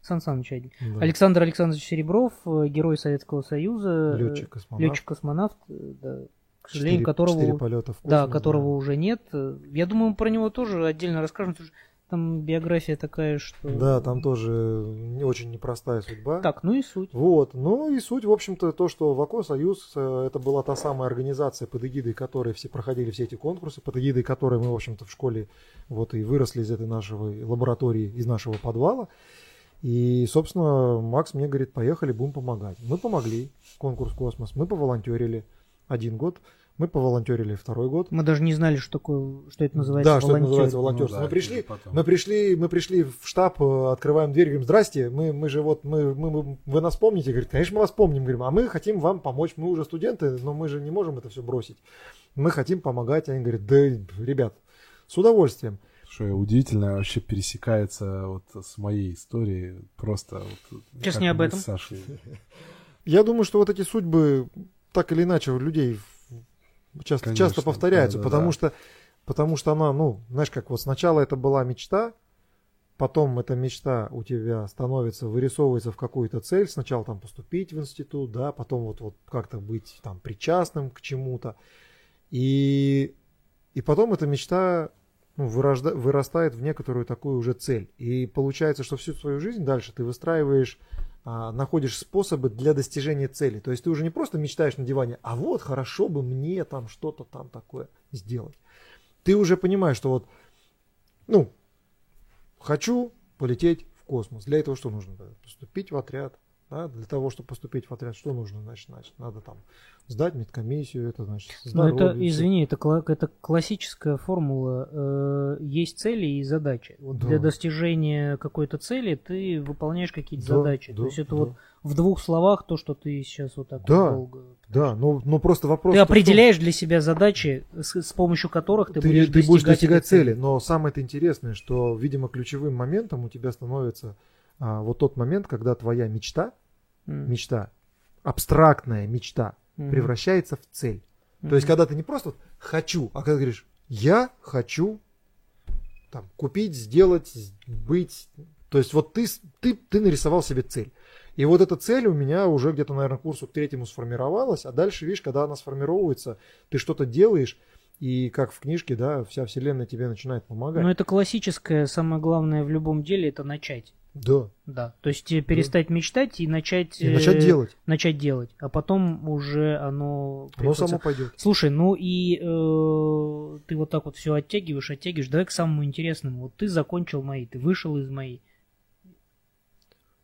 Speaker 2: Сан Саныч один.
Speaker 1: Да.
Speaker 2: Александр Александрович Серебров, э, герой Советского Союза,
Speaker 1: Летчик-космонавт.
Speaker 2: летчик-космонавт, э, да, к сожалению,
Speaker 1: Четыре-
Speaker 2: которого,
Speaker 1: четыре полета в
Speaker 2: да,
Speaker 1: космос,
Speaker 2: которого уже нет. Э, Я думаю, мы про него тоже отдельно расскажем, потому что там биография такая, что...
Speaker 1: Да, там тоже не очень непростая судьба.
Speaker 2: Так, ну и суть.
Speaker 1: Вот, ну и суть, в общем-то, то, что ВАКО Союз, э, это была та самая организация, под эгидой которой все проходили все эти конкурсы, под эгидой которой мы, в общем-то, в школе вот и выросли из этой нашей лаборатории, из нашего подвала. И, собственно, Макс мне говорит, поехали, будем помогать. Мы помогли, конкурс «Космос», мы поволонтерили один год, мы поволонтерили второй год.
Speaker 2: Мы даже не знали, что такое, что это называется
Speaker 1: Да, что это называется
Speaker 2: волонтер.
Speaker 1: волонтерство.
Speaker 3: Ну да,
Speaker 1: мы пришли, мы пришли, мы пришли в штаб, э, открываем дверь, говорим, здрасте, мы, мы же вот, мы, мы- мы- вы нас помните? Говорит, конечно, мы вас помним, говорим, а мы хотим вам помочь, мы уже студенты, но мы же не можем это все бросить. Мы хотим помогать. Они говорят, да, ребят, с удовольствием.
Speaker 3: Что удивительно, вообще пересекается вот с моей историей. Просто вот,
Speaker 2: Сейчас не об этом.
Speaker 3: Сашей.
Speaker 1: Я думаю, что вот эти судьбы так или иначе у людей часто,
Speaker 3: Конечно,
Speaker 1: часто повторяются,
Speaker 3: да-да-да.
Speaker 1: потому что потому что она, ну, знаешь, как вот сначала это была мечта, потом эта мечта у тебя становится, вырисовывается в какую-то цель, сначала там поступить в институт, да, потом вот, вот как-то быть там причастным к чему-то, и, и потом эта мечта ну, вырожда- вырастает в некоторую такую уже цель. И получается, что всю свою жизнь дальше ты выстраиваешь находишь способы для достижения цели. То есть ты уже не просто мечтаешь на диване, а вот хорошо бы мне там что-то там такое сделать. Ты уже понимаешь, что вот, ну, хочу полететь в космос. Для этого что нужно? Поступить в отряд. Да? Для того, чтобы поступить в отряд, что нужно? Значит, значит надо там сдать медкомиссию, это значит
Speaker 2: Ну,
Speaker 1: здоровье,
Speaker 2: это,
Speaker 1: всё.
Speaker 2: извини, это, это классическая формула. э, есть цели и задачи. Вот
Speaker 1: Да.
Speaker 2: Для достижения какой-то цели ты выполняешь какие-то
Speaker 1: Да,
Speaker 2: задачи.
Speaker 1: да,
Speaker 2: То есть это
Speaker 1: да.
Speaker 2: вот в двух словах то, что ты сейчас вот так
Speaker 1: Да.
Speaker 2: вот долго...
Speaker 1: Да, но, но просто вопрос...
Speaker 2: Ты
Speaker 1: в том,
Speaker 2: определяешь для себя задачи, с, с помощью которых ты,
Speaker 1: ты,
Speaker 2: будешь,
Speaker 1: ты
Speaker 2: достигать
Speaker 1: будешь достигать
Speaker 2: этой
Speaker 1: цели. Но самое это интересное, что, видимо, ключевым моментом у тебя становится а, вот тот момент, когда твоя мечта,
Speaker 2: М,
Speaker 1: мечта, абстрактная мечта,
Speaker 2: мгм,
Speaker 1: превращается в цель. То
Speaker 2: мгм.
Speaker 1: есть, когда ты не просто вот хочу, а когда говоришь, я хочу там, купить, сделать, быть. То есть, вот ты, ты, ты нарисовал себе цель. И вот эта цель у меня уже где-то, наверное, к курсу к третьему сформировалась, а дальше, видишь, когда она сформировывается, ты что-то делаешь, и как в книжке, да, вся вселенная тебе начинает помогать.
Speaker 2: Но это классическое, самое главное в любом деле, это начать.
Speaker 1: Да.
Speaker 2: Да. То есть э, перестать мечтать и начать,
Speaker 1: И начать
Speaker 2: э,
Speaker 1: делать.
Speaker 2: начать делать. А потом уже оно...
Speaker 1: Оно само пойдет.
Speaker 2: Слушай, ну и э, ты вот так вот все оттягиваешь, оттягиваешь. Давай к самому интересному. Вот ты закончил мои, ты вышел из моей.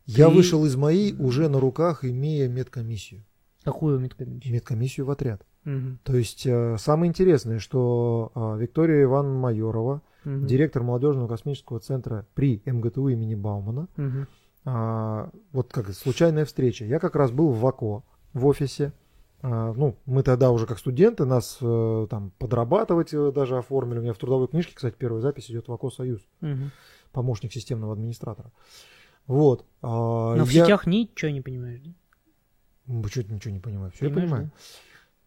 Speaker 1: Я
Speaker 2: Ты-
Speaker 1: вышел из моей уже на руках, имея медкомиссию.
Speaker 2: Какую медкомиссию?
Speaker 1: Медкомиссию в отряд.
Speaker 2: Мгм,
Speaker 1: То есть э, самое интересное, что э, Виктория Ивановна Майорова,
Speaker 2: мгм,
Speaker 1: директор молодежного космического центра при МГТУ имени Баумана,
Speaker 2: мгм.
Speaker 1: а, вот как случайная встреча. Я как раз был в ВАКО в офисе. А, ну, мы тогда уже как студенты, нас э, там подрабатывать э, даже оформили. У меня в трудовой книжке, кстати, первая запись идет ВАКО Союз,
Speaker 2: Мгм.
Speaker 1: помощник системного администратора. Вот. а,
Speaker 2: Но в
Speaker 1: я-
Speaker 2: сетях ничего не понимаешь, да?
Speaker 1: Чё ты ничего не понимаю? Все я
Speaker 2: Понимаешь,
Speaker 1: понимаю.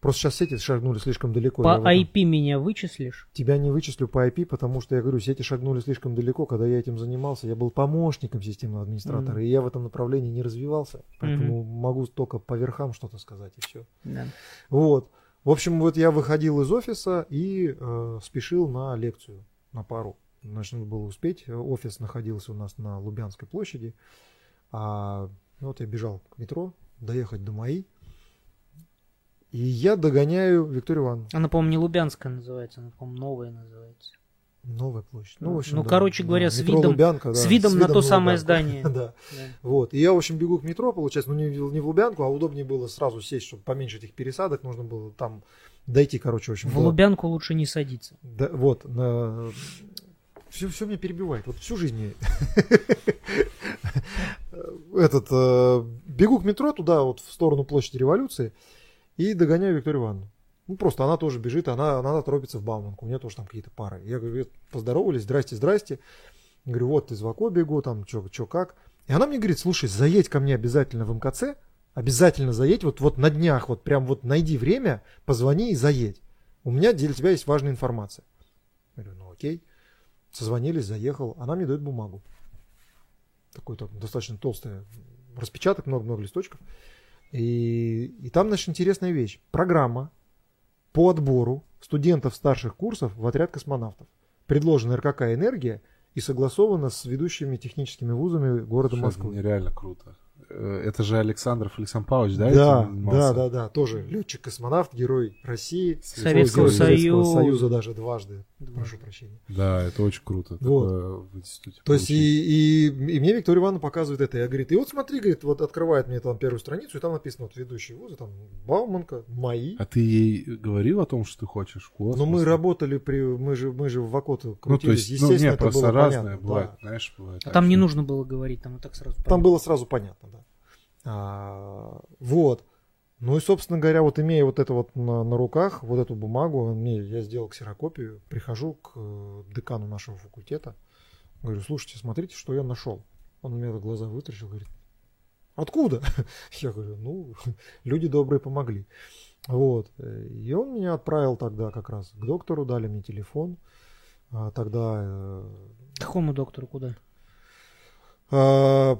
Speaker 1: Просто сейчас сети шагнули слишком далеко.
Speaker 2: По IP меня вычислишь?
Speaker 1: Тебя не вычислю по IP, потому что я говорю, сети шагнули слишком далеко. Когда я этим занимался, я был помощником системного администратора,
Speaker 2: Мгм.
Speaker 1: и я в этом направлении не развивался. Поэтому могу только по верхам что-то сказать, и все.
Speaker 2: Да.
Speaker 1: Вот. В общем, вот я выходил из офиса и э, спешил на лекцию, на пару. Надо было успеть. Офис находился у нас на Лубянской площади. А ну, вот я бежал к метро, доехать до моей. И я догоняю Викторию Ивановну.
Speaker 2: Она, по-моему, не Лубянская называется, она, по-моему, новая называется.
Speaker 1: Новая площадь.
Speaker 2: Ну,
Speaker 1: в общем,
Speaker 2: ну,
Speaker 1: да,
Speaker 2: короче
Speaker 1: да,
Speaker 2: говоря, с видом-
Speaker 1: Лубянка, да,
Speaker 2: с видом на то самое
Speaker 1: Лубянку.
Speaker 2: здание. [LAUGHS]
Speaker 1: да.
Speaker 2: Да.
Speaker 1: Вот. И я, в общем, бегу к метро, получается, ну не, в- не в Лубянку, а удобнее было сразу сесть, чтобы поменьше этих пересадок. Нужно было там дойти, короче, в общем.
Speaker 2: В
Speaker 1: до-
Speaker 2: Лубянку лучше не садиться.
Speaker 1: Да, вот. На... Все, все меня перебивает. Вот всю жизнь. [LAUGHS] Этот, э, бегу к метро туда, вот в сторону площади революции, и догоняю Викторию Ивановну. Ну, просто она тоже бежит, она, она торопится в Бауманку, у нее тоже там какие-то пары. Я говорю, поздоровались, здрасте, здрасте. Говорю, вот из Вако бегу, там, что чё, как. И она мне говорит, слушай, заедь ко мне обязательно в МКЦ, обязательно заедь, вот, вот на днях, вот прям вот найди время, позвони и заедь. У меня для тебя есть важная информация. Я говорю, ну окей. Созвонились, заехал. Она мне дает бумагу. Такой так, достаточно толстый распечаток, много-много листочков. И, и там, значит, интересная вещь. Программа по отбору студентов старших курсов в отряд космонавтов. Предложена РКК «Энергия» и согласована с ведущими техническими вузами города
Speaker 3: Слушай,
Speaker 1: Москвы.
Speaker 3: Нереально круто. Э, Это же Александров Александр Павлович, да?
Speaker 1: Да, да, да, да, тоже летчик-космонавт, герой России,
Speaker 2: Советского
Speaker 1: Герой Советского
Speaker 2: Союза.
Speaker 1: Союза даже дважды,
Speaker 2: Дважды.
Speaker 1: прошу прощения.
Speaker 3: Да, это очень круто.
Speaker 1: Вот.
Speaker 3: В институте
Speaker 1: То есть и, и, и мне Виктория Ивановна показывает это. Я говорит, и вот смотри, говорит, вот открывает мне там первую страницу, и там написано вот ведущие вузы, там Бауманка, мои.
Speaker 3: А ты ей говорил о том, что ты хочешь в космос?
Speaker 1: Но мы работали при, мы же, мы же в Вакоту
Speaker 3: Ну, то
Speaker 1: крутились,
Speaker 3: есть, ну,
Speaker 1: естественно,
Speaker 3: нет,
Speaker 1: это
Speaker 3: просто
Speaker 1: было
Speaker 3: разное
Speaker 1: понятно,
Speaker 3: бывает,
Speaker 1: да.
Speaker 3: знаешь, бывает.
Speaker 2: А там не нужно было говорить, там и так сразу
Speaker 1: Там
Speaker 2: понятно.
Speaker 1: было сразу понятно, да. А, вот. Ну и, собственно говоря, вот имея вот это вот на, на руках, вот эту бумагу, мне, я сделал ксерокопию, прихожу к э, декану нашего факультета, говорю, слушайте, смотрите, что я нашел. Он мне глаза вытрящил, говорит, откуда? [LAUGHS] Я говорю, ну, [LAUGHS] люди добрые помогли. Вот. И он меня отправил тогда как раз к доктору, дали мне телефон. А, Тогда э,
Speaker 2: какому доктору куда?
Speaker 1: а,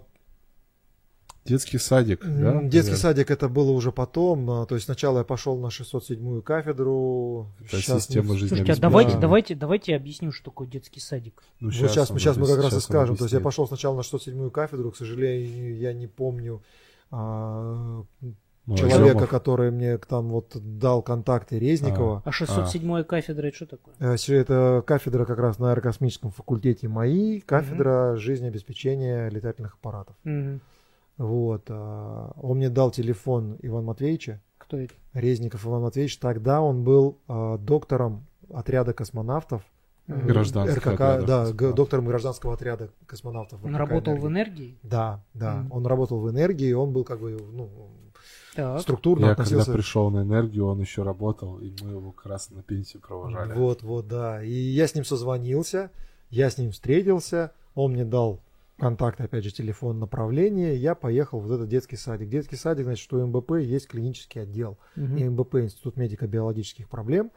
Speaker 3: Детский садик, да?
Speaker 1: Детский
Speaker 3: наверное?
Speaker 1: садик это было уже потом. а, То есть сначала я пошел на 607-ю кафедру.
Speaker 3: Это
Speaker 1: Щас
Speaker 3: система
Speaker 1: не-
Speaker 3: жизни.
Speaker 2: Слушайте, а давайте,
Speaker 1: Да.
Speaker 2: давайте, давайте объясним, что такое детский садик.
Speaker 3: Ну,
Speaker 1: Вот сейчас,
Speaker 3: он
Speaker 1: сейчас мы как раз и скажем. То есть я пошел сначала на 607-ю кафедру, к сожалению, я не помню а,
Speaker 3: Ну,
Speaker 1: человека,
Speaker 3: Артемов.
Speaker 1: который мне там вот дал контакты Резникова.
Speaker 2: А 607 кафедра это что такое?
Speaker 1: Э, Это кафедра как раз на аэрокосмическом факультете МАИ, кафедра жизнеобеспечения летательных аппаратов.
Speaker 2: Мгм.
Speaker 1: Вот. а, Он мне дал телефон Ивана Матвеевича,
Speaker 2: Кто это?
Speaker 1: Резников Иван Матвеевич. Тогда он был а, доктором отряда космонавтов.
Speaker 3: Гражданских
Speaker 1: РКК,
Speaker 3: отрядов
Speaker 1: да,
Speaker 3: космонавтов.
Speaker 1: доктором гражданского отряда космонавтов.
Speaker 2: Он
Speaker 1: РКК
Speaker 2: работал в
Speaker 1: «Энергия».
Speaker 2: энергии?
Speaker 1: Да, да.
Speaker 2: Мгм.
Speaker 1: Он работал в энергии, и он был как бы ну,
Speaker 2: Так.
Speaker 1: структурно
Speaker 3: Я когда
Speaker 1: относился.
Speaker 3: пришел на энергию, он еще работал, и мы его как раз на пенсию провожали.
Speaker 1: Вот, вот, да. И я с ним созвонился, я с ним встретился, он мне дал контакт, опять же, телефон, направление, я поехал в этот детский садик. Детский садик, значит, что у МБП есть клинический отдел. И МБП, Институт медико-биологических проблем,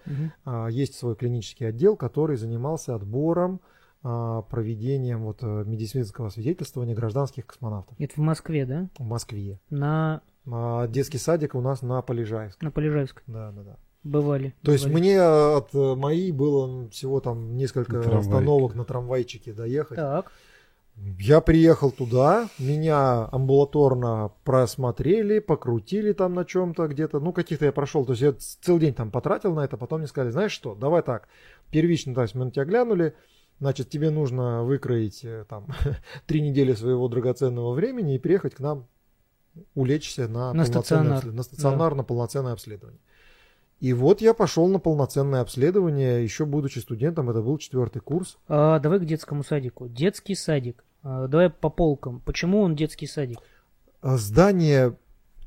Speaker 1: а, есть свой клинический отдел, который занимался отбором, а, проведением вот, э, медицинского свидетельствования гражданских космонавтов
Speaker 2: Это в Москве, да?
Speaker 1: в Москве.
Speaker 2: На,
Speaker 1: А детский садик у нас на Полежаевск.
Speaker 2: на Полежаевской.
Speaker 1: Да, да, да.
Speaker 2: Бывали.
Speaker 1: То есть
Speaker 2: бывали.
Speaker 1: мне от э, моей было всего там несколько
Speaker 3: На
Speaker 1: остановок на трамвайчике доехать.
Speaker 2: Так.
Speaker 1: Я приехал туда, меня амбулаторно просмотрели, покрутили там на чем-то где-то, ну каких-то я прошел, то есть я целый день там потратил на это, потом мне сказали, знаешь что, давай так, первично, то есть мы на тебя глянули, значит тебе нужно выкроить э, там [LAUGHS] три недели своего драгоценного времени и приехать к нам улечься на,
Speaker 2: На стационар.
Speaker 1: на стационар, на полноценное обследование. И вот я пошел на полноценное обследование, еще будучи студентом, это был четвертый курс.
Speaker 2: А, давай к детскому садику. Детский садик. А, давай по полкам. Почему он детский садик?
Speaker 1: А Здание,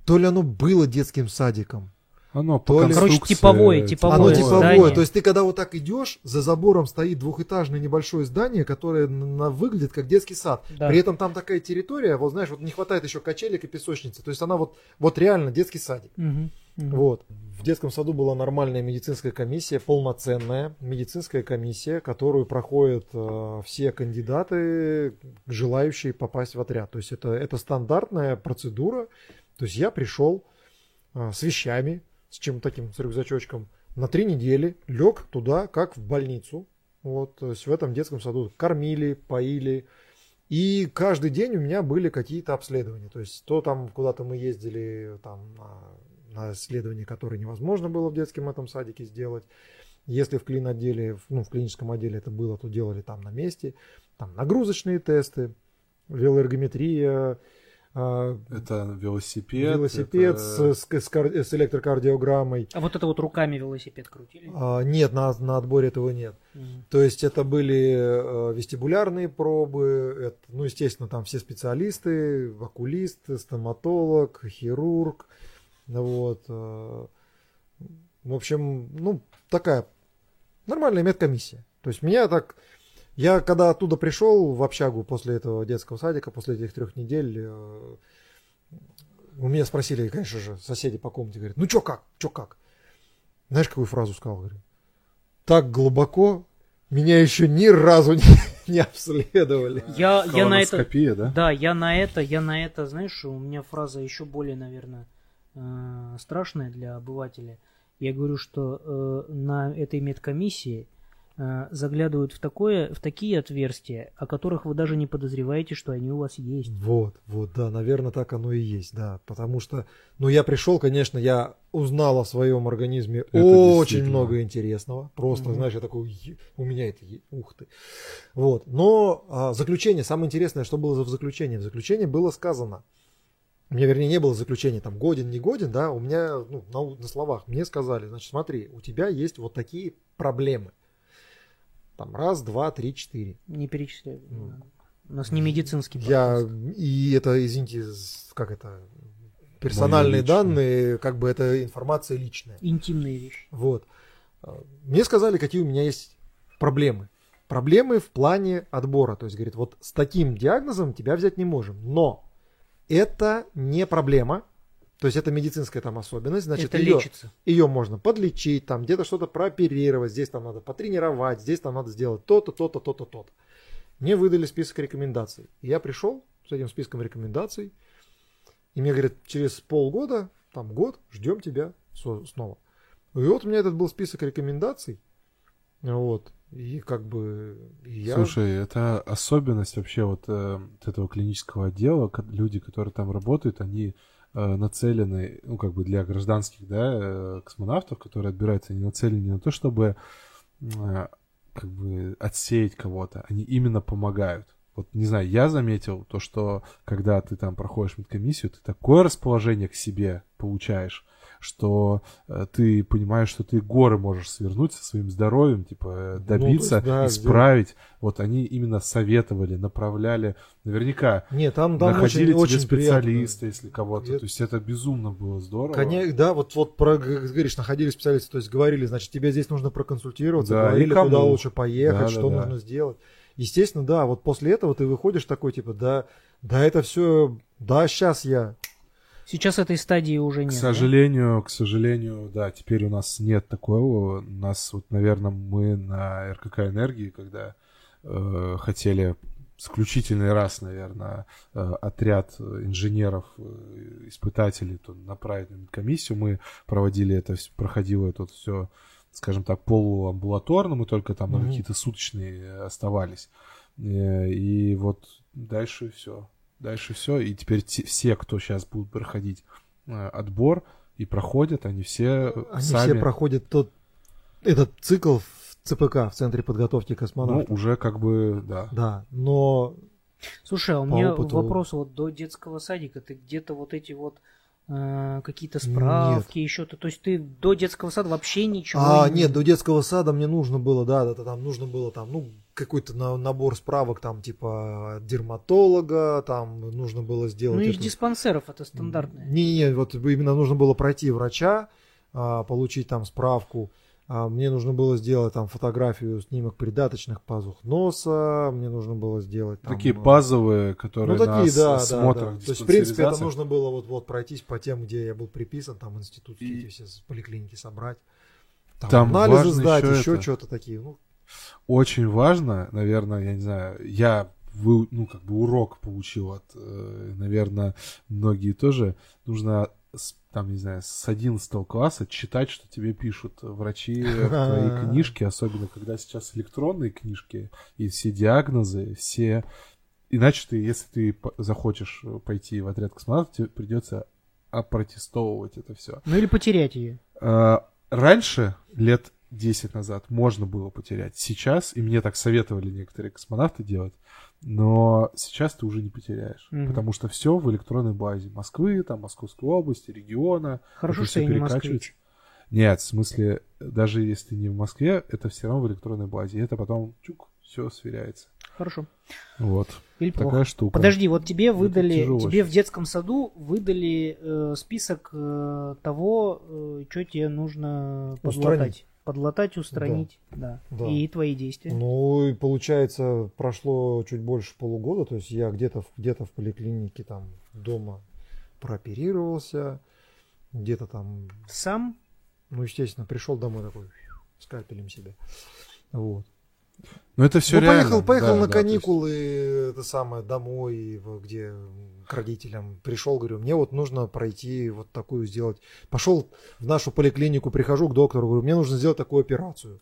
Speaker 1: то ли оно было детским садиком,
Speaker 3: Оно
Speaker 1: То
Speaker 3: по
Speaker 1: ли-
Speaker 2: Короче, типовое, типовое
Speaker 1: Оно типовое.
Speaker 2: здание.
Speaker 1: То есть ты когда вот так идешь, за забором стоит двухэтажное небольшое здание, которое на- выглядит как детский сад.
Speaker 2: Да.
Speaker 1: При этом там такая территория, вот знаешь, вот не хватает еще качелек и песочницы. То есть она вот, вот реально детский садик.
Speaker 2: Мгм.
Speaker 1: Вот. В детском саду была нормальная медицинская комиссия, полноценная медицинская комиссия, которую проходят э, все кандидаты, желающие попасть в отряд. То есть это, это стандартная процедура. То есть я пришел э, с вещами, с чем таким, с рюкзачочком, на три недели лег туда, как в больницу. Вот, то есть в этом детском саду кормили, поили. И каждый день у меня были какие-то обследования. То есть то там куда-то мы ездили там, исследования, которые невозможно было в детском этом садике сделать. Если в клин отделе, ну, в клиническом отделе это было, то делали там на месте. Там нагрузочные тесты, велоэргометрия, а,
Speaker 3: Это велосипед.
Speaker 1: велосипед
Speaker 3: это-
Speaker 1: с, с- с кар- с электрокардиограммой.
Speaker 2: А вот это вот руками велосипед крутили?
Speaker 1: А, нет, на, на отборе этого нет.
Speaker 2: Мгм.
Speaker 1: То есть это были э, вестибулярные пробы, это, ну, естественно, там все специалисты, окулист, стоматолог, хирург, вот. э, В общем, ну, такая нормальная медкомиссия. То есть меня так... Я когда оттуда пришел в общагу после этого детского садика, после этих трех недель, э, у меня спросили, конечно же, соседи по комнате, говорят, ну чё как, чё как? Знаешь, какую фразу сказал? Говорю, так глубоко меня еще ни разу не, [LAUGHS] не обследовали.
Speaker 2: Я, я на это...
Speaker 3: Да?
Speaker 2: Да, я на это, я на это, знаешь, у меня фраза еще более, наверное, э, страшная для обывателя. Я говорю, что э, на этой медкомиссии э, заглядывают в такое, в такие отверстия, о которых вы даже не подозреваете, что они у вас есть.
Speaker 1: Вот, вот, да, наверное, так оно и есть, да. Потому что, ну, я пришел, конечно, я узнал о своем организме
Speaker 3: Это
Speaker 1: очень много интересного. Просто,
Speaker 2: Мгм.
Speaker 1: знаешь, я такой, «Е- у меня это, ух ты. Вот, но а, заключение, самое интересное, что было в заключении. В заключении было сказано, у меня, вернее, не было заключения, там, годен, не годен, да, у меня, ну, на, на словах, мне сказали, значит, смотри, у тебя есть вот такие проблемы. Там, раз, два, три, четыре.
Speaker 2: Не перечисляю.
Speaker 1: Ну.
Speaker 2: У нас не медицинский
Speaker 1: Я
Speaker 2: подкаст.
Speaker 1: и это, извините, как это персональные данные, как бы это информация личная.
Speaker 2: Интимные вещи.
Speaker 1: Вот. А, Мне сказали, какие у меня есть проблемы. Проблемы в плане отбора. То есть, говорит, вот с таким диагнозом тебя взять не можем. Но это не проблема. То есть это медицинская там особенность. Значит,
Speaker 2: это
Speaker 1: ее,
Speaker 2: лечится.
Speaker 1: ее можно подлечить, там где-то что-то прооперировать, здесь там надо потренировать, здесь там надо сделать то-то, то-то, то-то, то-то. Мне выдали список рекомендаций. Я пришел с этим списком рекомендаций, и мне говорят, через полгода, там год, ждем тебя снова. И вот у меня этот был список рекомендаций, вот, и как бы я...
Speaker 3: Слушай, это особенность вообще вот, э, вот этого клинического отдела. Люди, которые там работают, они э, нацелены, ну, как бы для гражданских, да, э, космонавтов, которые отбираются, они нацелены не на то, чтобы э, как бы отсеять кого-то, они именно помогают. Вот, не знаю, я заметил то, что когда ты там проходишь медкомиссию, ты такое расположение к себе получаешь, что э, ты понимаешь, что ты горы можешь свернуть со своим здоровьем, типа э,
Speaker 1: Ну,
Speaker 3: добиться,
Speaker 1: есть, да,
Speaker 3: исправить. Вот они именно советовали, направляли. Наверняка
Speaker 1: Нет, там, там
Speaker 3: находили
Speaker 1: очень,
Speaker 3: тебе
Speaker 1: очень
Speaker 3: специалиста, если кого-то.
Speaker 1: Это-
Speaker 3: То есть это безумно было здорово.
Speaker 1: Коня- да, вот, вот про, говоришь, находили специалисты, то есть говорили, значит, тебе здесь нужно проконсультироваться,
Speaker 3: Да,
Speaker 1: говорили, куда лучше поехать,
Speaker 3: Да, да,
Speaker 1: что
Speaker 3: да.
Speaker 1: нужно сделать. Естественно, да, вот после этого ты выходишь такой, типа, да, да, это все, да, сейчас я.
Speaker 2: Сейчас этой стадии уже
Speaker 3: К
Speaker 2: нет. да?
Speaker 3: сожалению, к сожалению, да, теперь у нас нет такого. У нас, вот, наверное, мы на РКК Энергии, когда э, хотели исключительный раз, наверное, э, отряд инженеров, э, испытателей то направить на комиссию, мы проводили это, проходило это все, скажем так, полуамбулаторно, мы только там на
Speaker 1: Мгм.
Speaker 3: какие-то суточные оставались. Э, И вот дальше все. Дальше все. И теперь те- все, кто сейчас будут проходить э, отбор и проходят, они все э,
Speaker 1: Они
Speaker 3: сами,
Speaker 1: все проходят тот, этот цикл в ЦПК, в Центре подготовки
Speaker 3: ну,
Speaker 1: космонавтов.
Speaker 3: уже как бы, да.
Speaker 1: Да, но
Speaker 2: Слушай, а у меня
Speaker 1: опыту-
Speaker 2: вопрос вот до детского садика. Ты где-то вот эти вот какие-то справки, еще то. То есть ты до детского сада вообще ничего
Speaker 1: А,
Speaker 2: не-
Speaker 1: нет, до детского сада мне нужно было, да, да, там нужно было там, ну, какой-то на- набор справок, там, типа, дерматолога, там, нужно было сделать...
Speaker 2: Ну, из
Speaker 1: это-
Speaker 2: диспансеров это стандартное.
Speaker 1: Не-не, вот именно нужно было пройти врача, а, получить там справку мне нужно было сделать там фотографию, снимок придаточных пазух носа, мне нужно было сделать там,
Speaker 3: Такие
Speaker 1: э,
Speaker 3: базовые, которые
Speaker 1: ну, такие,
Speaker 3: на
Speaker 1: да, да,
Speaker 3: смотрах,
Speaker 1: да. То есть, в принципе, это нужно было вот, вот пройтись по тем, где я был приписан, там институтские
Speaker 3: И-
Speaker 1: эти все поликлиники собрать. Там,
Speaker 3: Там
Speaker 1: анализы сдать,
Speaker 3: еще
Speaker 1: еще
Speaker 3: это.
Speaker 1: что-то такие. Ну,
Speaker 3: Очень важно, наверное, я не знаю, я вы, ну, как бы урок получил от, э, наверное, многие тоже. Нужно, с- там, не знаю, с 11 класса читать, что тебе пишут врачи [LAUGHS] в твоей книжке, особенно когда сейчас электронные книжки, и все диагнозы, все... Иначе ты, если ты захочешь пойти в отряд космонавтов, тебе придется опротестовывать это все.
Speaker 2: Ну или потерять ее.
Speaker 3: А, Раньше, лет 10 назад, можно было потерять. Сейчас, и мне так советовали некоторые космонавты делать, но сейчас ты уже не потеряешь.
Speaker 2: Мгм.
Speaker 3: Потому что все в электронной базе Москвы, там, Московской области, региона.
Speaker 2: Хорошо, что я не
Speaker 3: перекачивается.
Speaker 2: москвич.
Speaker 3: Нет, в смысле, даже если ты не в Москве, это все равно в электронной базе. И это потом чук, все сверяется.
Speaker 2: Хорошо.
Speaker 3: Вот.
Speaker 2: Или плохо.
Speaker 3: Такая штука.
Speaker 2: Подожди, вот тебе выдали, тебе в детском саду выдали э, список э, того, что тебе нужно подлатать. Подлатать, устранить, да.
Speaker 1: Да.
Speaker 2: И твои действия.
Speaker 1: ну и получается, прошло чуть больше полугода, то есть я где-то где-то в поликлинике там дома прооперировался, где-то там,
Speaker 2: Сам
Speaker 1: ну естественно, пришел домой такой скальпелем себе. Вот.
Speaker 3: Но это все
Speaker 1: ну,
Speaker 3: реально.
Speaker 1: поехал, поехал
Speaker 3: Да,
Speaker 1: на
Speaker 3: да, то есть-
Speaker 1: каникулы, это самое, домой, где к родителям. Пришел, говорю, мне вот нужно пройти вот такую сделать. Пошел в нашу поликлинику, прихожу к доктору, говорю, мне нужно сделать такую операцию.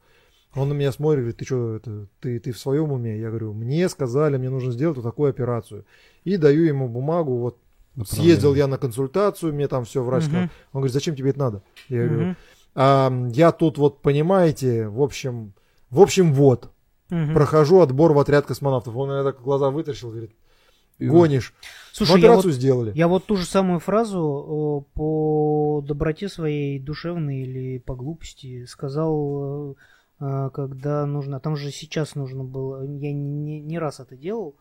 Speaker 1: Он на меня смотрит, говорит, ты что, это, ты, ты в своем уме? Я говорю, мне сказали, мне нужно сделать вот такую операцию. И даю ему бумагу, вот
Speaker 3: Направление.
Speaker 1: съездил я на консультацию, мне там все врач сказал.
Speaker 2: Мгм.
Speaker 1: Он говорит, зачем тебе это надо? Я говорю,
Speaker 2: Мгм.
Speaker 1: «А, я тут вот, понимаете, в общем, в общем, вот,
Speaker 2: Мгм.
Speaker 1: прохожу отбор в отряд космонавтов. Он меня так глаза вытащил, говорит, гонишь.
Speaker 2: Слушай, я вот,
Speaker 1: сделали.
Speaker 2: я вот ту же самую фразу э, по доброте своей душевной или по глупости сказал, э, э, когда нужно, там же сейчас нужно было, я не, не раз это делал,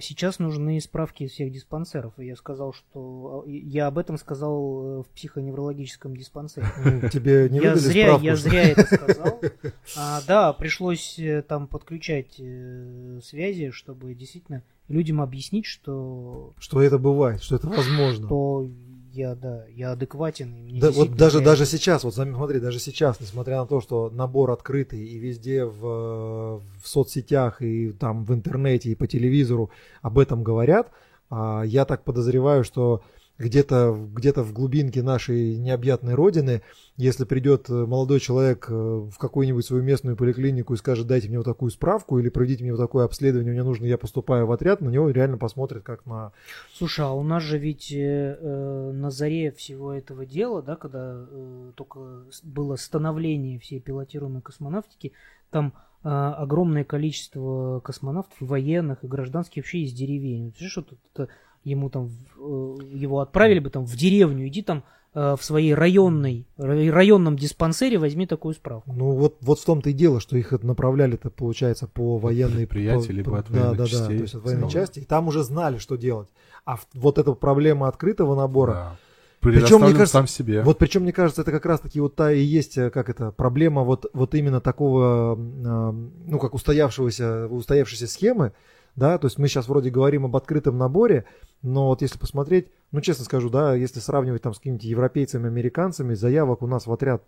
Speaker 2: сейчас нужны справки из всех диспансеров. Я сказал, что я об этом сказал э, в психоневрологическом диспансере. [LAUGHS]
Speaker 1: Тебе не
Speaker 2: я зря,
Speaker 1: справку,
Speaker 2: я зря это сказал. [LAUGHS] А, да, пришлось э, там подключать э, связи, чтобы действительно людям объяснить, что,
Speaker 1: что это бывает, что это возможно.
Speaker 2: что я, да, я адекватен. и мне
Speaker 1: Да, вот даже,
Speaker 2: я-
Speaker 1: даже сейчас, вот смотри, даже сейчас, несмотря на то, что набор открытый и везде в, э, в соцсетях и там в интернете и по телевизору об этом говорят, а, я так подозреваю, что где-то где-то в глубинке нашей необъятной родины, если придет э, молодой человек э, в какую-нибудь свою местную поликлинику и скажет, дайте мне вот такую справку или проведите мне вот такое обследование, мне нужно, я поступаю в отряд, на него реально посмотрят как на...
Speaker 2: Слушай, а у нас же ведь э, э, на заре всего этого дела, да, когда э, только было становление всей пилотируемой космонавтики, там огромное количество космонавтов, военных, и гражданских вообще из деревень. Вот Видишь, вот это ему там, э, его отправили бы там в деревню, иди там э, в своей районной, рай- районном диспансере возьми такую справку.
Speaker 1: Ну вот, вот в том-то и дело, что их направляли-то, получается, по военной... по-
Speaker 3: либо от
Speaker 1: да,
Speaker 3: военных
Speaker 1: да,
Speaker 3: частей.
Speaker 1: Да, то есть от военной части. И там уже знали, что делать. А вот эта проблема открытого набора,
Speaker 3: Да.
Speaker 1: Причем, мне кажется,
Speaker 3: сам себе.
Speaker 1: Вот причем, мне кажется, это как раз-таки вот та и есть, э, как это, проблема вот, вот именно такого, ну, как устоявшегося, устоявшейся схемы, да, то есть мы сейчас вроде говорим об открытом наборе, но вот если посмотреть, ну, честно скажу, да, если сравнивать там с какими-нибудь европейцами, американцами, заявок у нас в отряд...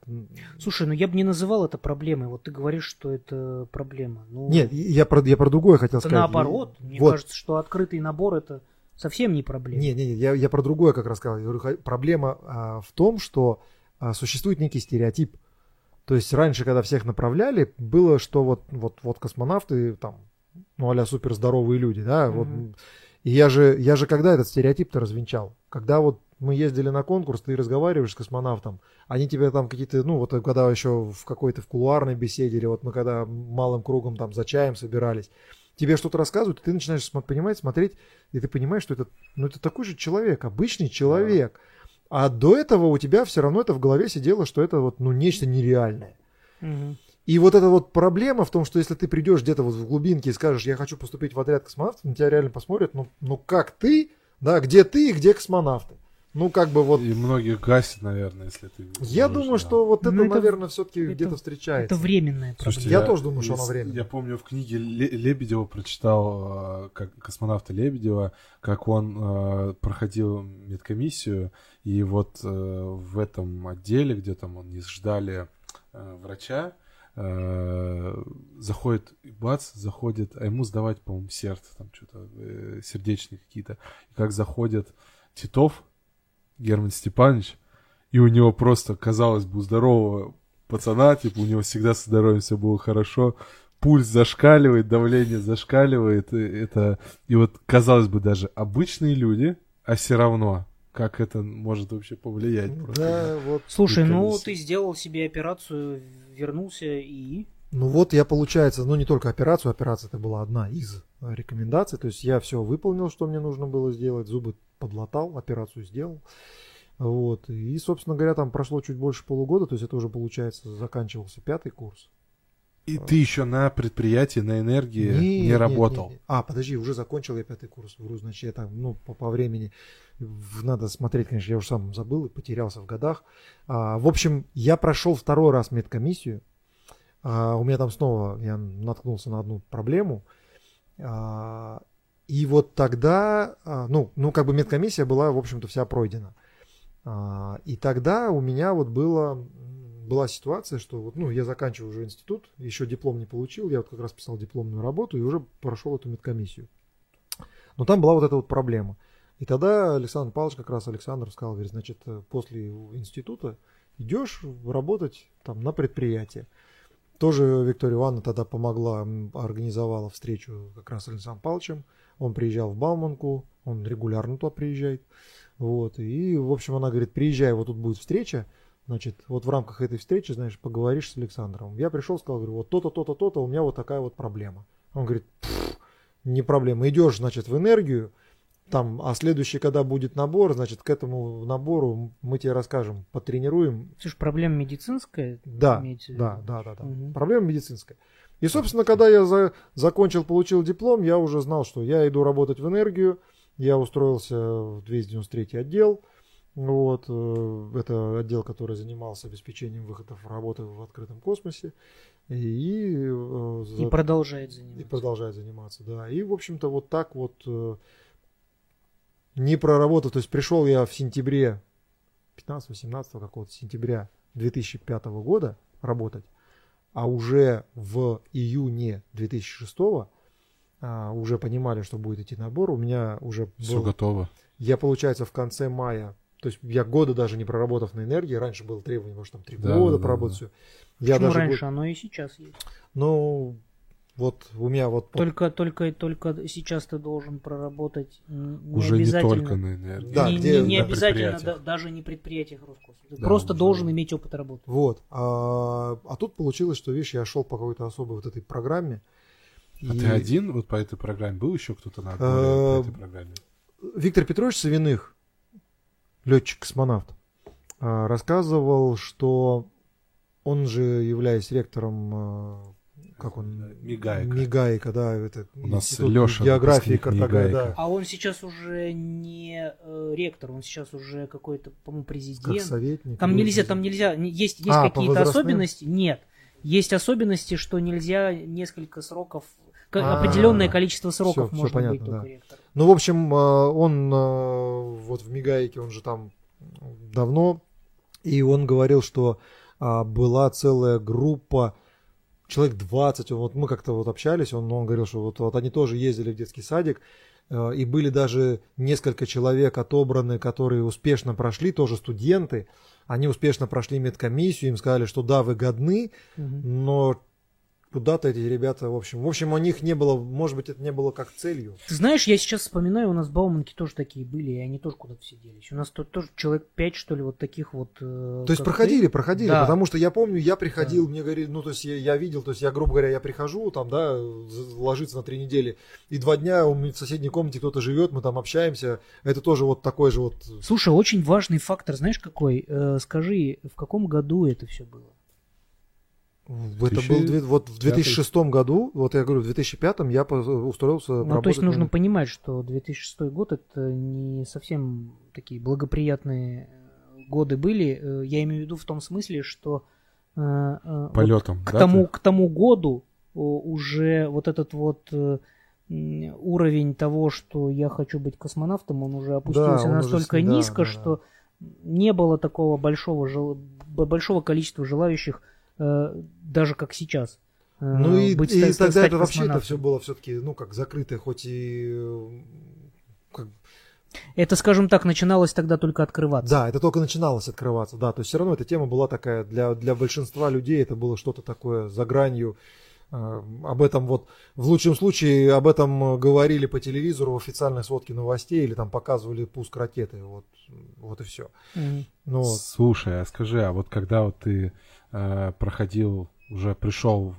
Speaker 2: Слушай, ну я бы не называл это проблемой. Вот ты говоришь, что это проблема. Ну,
Speaker 1: Нет, я про, я про другое хотел
Speaker 2: это
Speaker 1: сказать.
Speaker 2: наоборот. Мне
Speaker 1: Вот.
Speaker 2: кажется, что открытый набор это совсем не проблема.
Speaker 1: Не, не, не, я, я про другое как раз сказал. Говорю, проблема а, в том, что а, существует некий стереотип. То есть раньше, когда всех направляли, было, что вот, вот, вот космонавты там, ну, а суперздоровые люди, да, вот.
Speaker 2: Мгм.
Speaker 1: И я же, я же когда этот стереотип-то развенчал? Когда вот мы ездили на конкурс, ты разговариваешь с космонавтом, они тебе там какие-то, ну, вот когда еще в какой-то в кулуарной беседе, или вот мы когда малым кругом там за чаем собирались, тебе что-то рассказывают, и ты начинаешь понимать, смотреть, и ты понимаешь, что это, ну, это такой же человек, обычный человек. А до этого у тебя все равно это в голове сидело, что это вот, ну, нечто нереальное.
Speaker 2: Мгм.
Speaker 1: И вот эта вот проблема в том, что если ты придешь где-то вот в глубинке и скажешь, я хочу поступить в отряд космонавтов, на тебя реально посмотрят, ну, ну как ты, да, где ты и где космонавты. Ну, как бы вот...
Speaker 3: И многих гасит, наверное, если ты...
Speaker 1: Я
Speaker 3: можешь,
Speaker 1: думаю,
Speaker 3: да.
Speaker 1: что вот это,
Speaker 2: Ну, это-
Speaker 1: наверное, все-таки
Speaker 2: это-
Speaker 1: где-то встречается.
Speaker 2: Это временная
Speaker 3: Слушайте,
Speaker 2: проблема.
Speaker 1: Я тоже думаю, что оно временно.
Speaker 3: Я помню в книге Ле- Лебедева прочитал, э, как космонавта Лебедева, как он э, проходил медкомиссию, и вот э, в этом отделе, где там он не ждали э, врача, э, заходит, бац, заходит, а ему сдавать, по-моему, сердце, там что-то, э, сердечные какие-то. И как заходит Титов, Герман Степанович, и у него просто, казалось бы, здорового пацана, типа, у него всегда со здоровьем все было хорошо, пульс зашкаливает, давление зашкаливает, и это, и вот, казалось бы, даже обычные люди, а все равно, как это может вообще повлиять просто
Speaker 1: Да, вот.
Speaker 2: Слушай, ну ты сделал себе операцию, вернулся и...
Speaker 1: Ну вот я, получается, ну не только операцию, операция это была одна из рекомендаций. То есть я все выполнил, что мне нужно было сделать, зубы подлатал, операцию сделал. Вот. И, собственно говоря, там прошло чуть больше полугода, то есть это уже, получается, заканчивался пятый курс.
Speaker 3: И ты еще на предприятии, на энергии не,
Speaker 1: нет,
Speaker 3: работал.
Speaker 1: нет, нет. А, подожди, уже закончил я пятый курс. Вру, значит, я там, ну, по, по времени надо смотреть, конечно, я уже сам забыл и потерялся в годах. А, в общем, я прошел второй раз медкомиссию. А, у меня там снова я наткнулся на одну проблему. А, и вот тогда, а, ну, ну, как бы медкомиссия была, в общем-то, вся пройдена. А, и тогда у меня вот было, была ситуация, что вот, ну, я заканчиваю уже институт, еще диплом не получил, я вот как раз писал дипломную работу и уже прошел эту медкомиссию. Но там была вот эта вот проблема. И тогда Александр Павлович, как раз Александр сказал, говорит, значит, э, после института идешь работать там на предприятие. Тоже Виктория Ивановна тогда помогла, организовала встречу как раз с Александром Павловичем. Он приезжал в Бауманку, он регулярно туда приезжает. Вот. И, в общем, она говорит, приезжай, вот тут будет встреча. Значит, вот в рамках этой встречи, знаешь, поговоришь с Александром. Я пришел, сказал, говорю, вот то-то, то-то, то-то, у меня вот такая вот проблема. Он говорит, «Пф, не проблема. Идешь, значит, в энергию, там, а следующий, когда будет набор, значит, к этому набору мы тебе расскажем, потренируем,
Speaker 2: Слушай, проблема медицинская?
Speaker 1: да,
Speaker 2: имеете
Speaker 1: да, да, да, да.
Speaker 2: Мгм.
Speaker 1: Проблема медицинская. И, собственно, когда я за- закончил, получил диплом, я уже знал, что я иду работать в энергию. Я устроился в 293 отдел. Вот, э, это отдел, который занимался обеспечением выходов работы в открытом космосе. И, э,
Speaker 2: И
Speaker 1: за-
Speaker 2: продолжает
Speaker 1: и
Speaker 2: заниматься.
Speaker 1: продолжает заниматься, да. И, в общем-то, вот так вот, э, не проработав, то есть пришел я в сентябре, 15-18 какого-то сентября 2005 года работать, а уже в июне 2006 а, уже понимали, что будет идти набор, у меня уже
Speaker 3: Все
Speaker 1: был,
Speaker 3: готово.
Speaker 1: я, получается, в конце мая, то есть я года даже не проработав на энергии, раньше было требование, может, там три
Speaker 3: Да,
Speaker 1: года
Speaker 3: да, да,
Speaker 1: проработать
Speaker 3: да.
Speaker 1: все. Я
Speaker 2: Почему
Speaker 1: даже год-
Speaker 2: раньше? Оно и сейчас есть.
Speaker 1: ну, вот у меня вот
Speaker 2: Только, только, только сейчас ты должен проработать не
Speaker 3: Уже не только на энергии.
Speaker 1: Да,
Speaker 2: не,
Speaker 1: где
Speaker 2: не- не обязательно, да- даже не предприятиях Роскосмоса. Ты
Speaker 3: Да,
Speaker 2: просто должен иметь опыт работы.
Speaker 1: Вот. А, а тут получилось, что, видишь, я шел по какой-то особой вот этой программе.
Speaker 3: А
Speaker 1: и
Speaker 3: ты один вот по этой программе? Был еще кто-то на
Speaker 1: Э,
Speaker 3: по этой программе?
Speaker 1: Виктор Петрович Савиных, летчик-космонавт, а, рассказывал, что он же, являясь ректором, а, как он?
Speaker 3: Мигайка.
Speaker 1: Мигайка, да, это
Speaker 3: У нас Лёша,
Speaker 1: географии, картографии,
Speaker 3: Мигайка.
Speaker 1: да.
Speaker 2: А он сейчас уже не э, ректор, он сейчас уже какой-то, по-моему,
Speaker 1: Как
Speaker 2: президент.
Speaker 1: советник.
Speaker 2: Там нельзя, там нельзя, не- есть, есть
Speaker 1: А,
Speaker 2: какие-то особенности? Нет. Есть особенности, что нельзя несколько сроков, к-
Speaker 1: А,
Speaker 2: определенное количество сроков
Speaker 1: всё
Speaker 2: можно быть
Speaker 1: понятно,
Speaker 2: только
Speaker 1: да.
Speaker 2: ректором.
Speaker 1: Ну, в общем, э, он э, вот в Мигайке, он же там давно, и он говорил, что а, была целая группа, человек 20, он- вот мы как-то вот общались, он, он говорил, что вот, вот они тоже ездили в детский садик, э, и были даже несколько человек отобраны, которые успешно прошли, тоже студенты, они успешно прошли медкомиссию, им сказали, что да, вы годны,
Speaker 2: Мгм.
Speaker 1: но куда-то эти ребята, в общем, в общем, у них не было, может быть, это не было как целью.
Speaker 2: Ты знаешь, я сейчас вспоминаю, у нас Бауманки тоже такие были, и они тоже куда-то все делись. У нас тут тоже человек 5, что ли, вот таких вот... э,
Speaker 1: То есть проходили,
Speaker 2: ты.
Speaker 1: проходили,
Speaker 2: Да.
Speaker 1: потому что я помню, я приходил, мне говорили, ну то есть я, я видел, то есть я, грубо говоря, я прихожу, там, да, ложиться на три недели, и два дня у меня в соседней комнате кто-то живет, мы там общаемся, это тоже вот такой же вот...
Speaker 2: Слушай, очень важный фактор, знаешь какой? Э, скажи, в каком году это все было?
Speaker 1: Это был вот в 2006 году, вот я говорю, в 2005 я устроился
Speaker 2: Ну, то есть нужно
Speaker 1: на-
Speaker 2: понимать, что 2006 год это не совсем такие благоприятные э, годы были. Э, Я имею в виду в том смысле, что э, э, вот
Speaker 3: Полетом,
Speaker 2: к
Speaker 3: да,
Speaker 2: тому
Speaker 3: ты?
Speaker 2: к тому году уже вот этот вот уровень того, что я хочу быть космонавтом, он уже опустился
Speaker 1: он уже
Speaker 2: настолько
Speaker 1: да,
Speaker 2: низко,
Speaker 1: да, да.
Speaker 2: что не было такого большого большого количества желающих, даже как сейчас. э,
Speaker 1: Ну и,
Speaker 2: быть-
Speaker 1: и
Speaker 2: ста-
Speaker 1: тогда
Speaker 2: стать
Speaker 1: это вообще это все было все-таки, ну, как закрытое, хоть и... э, как-
Speaker 2: Это, скажем так, начиналось тогда только открываться.
Speaker 1: Да, это только начиналось открываться, да. То есть все равно эта тема была такая, для, для большинства людей это было что-то такое за гранью. Э, Об этом вот, в лучшем случае, об этом э, говорили по телевизору в официальной сводке новостей или там показывали пуск ракеты. Вот, вот и все.
Speaker 2: Мгм.
Speaker 1: Ну, вот.
Speaker 3: Слушай, а скажи, а вот когда вот ты э, проходил, уже пришел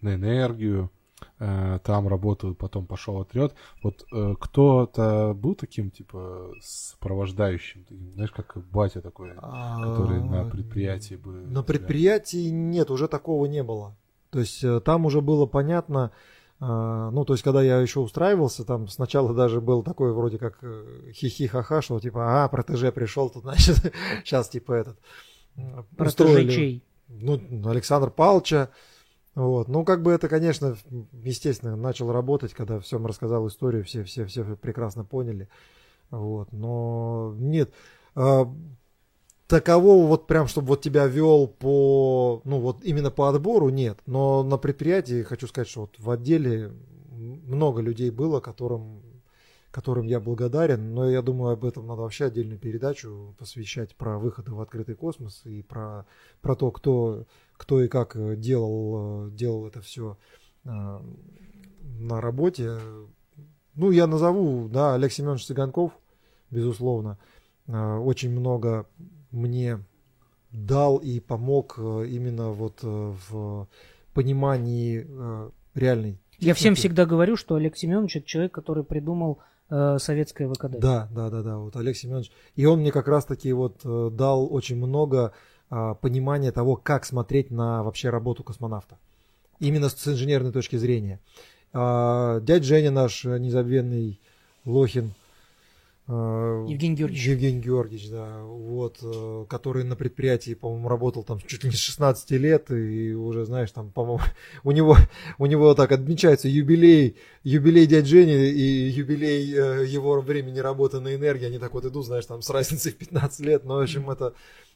Speaker 3: на энергию, э, там работал, потом пошел отряд, вот э, кто-то был таким, типа, сопровождающим, знаешь, как батя такой, который на
Speaker 1: А,
Speaker 3: предприятии бы...
Speaker 1: На предприятии нет, уже такого не было. То есть э, там уже было понятно, э, ну, то есть когда я еще устраивался, там сначала даже был такой вроде как э, хихи-ха-ха, что типа, а, протеже пришел, тут, [LAUGHS] значит, сейчас типа этот... э,
Speaker 2: Протеже чей?
Speaker 1: Ну, Александр Павловича, вот. Ну, как бы это, конечно, естественно, начал работать, когда всем рассказал историю, все, все, все прекрасно поняли. Вот. Но нет, а, такового вот прям, чтобы вот тебя вел по, ну вот именно по отбору, нет. Но на предприятии, хочу сказать, что вот в отделе много людей было, которым, которым я благодарен, но я думаю, об этом надо вообще отдельную передачу посвящать про выходы в открытый космос и про, про то, кто, кто и как э, делал, э, делал это все на работе. Ну, я назову, да, Олег Семенович Цыганков, безусловно, э, очень много мне дал и помог э, именно вот э, в понимании э, реальной
Speaker 2: Я всем
Speaker 1: техники.
Speaker 2: всегда говорю, что Олег Семенович это человек, который придумал э, советское ВКД.
Speaker 1: Да, да, да, да, вот Олег Семенович. И он мне как раз-таки вот э, дал очень много а, понимания того, как смотреть на вообще работу космонавта. Именно с инженерной точки зрения. А, Дядь Женя наш э, незабвенный Лохин, э,
Speaker 2: Евгений Георгиевич.
Speaker 1: Евгений Георгиевич, да, вот, э, который на предприятии, по-моему, работал там чуть ли не с 16 лет, и уже, знаешь, там, по-моему, [LAUGHS] у него, у него так отмечается юбилей, юбилей дядь Жени и юбилей э, его времени работы на энергии, они так вот идут, знаешь, там, с разницей в 15 лет, но, в общем, это,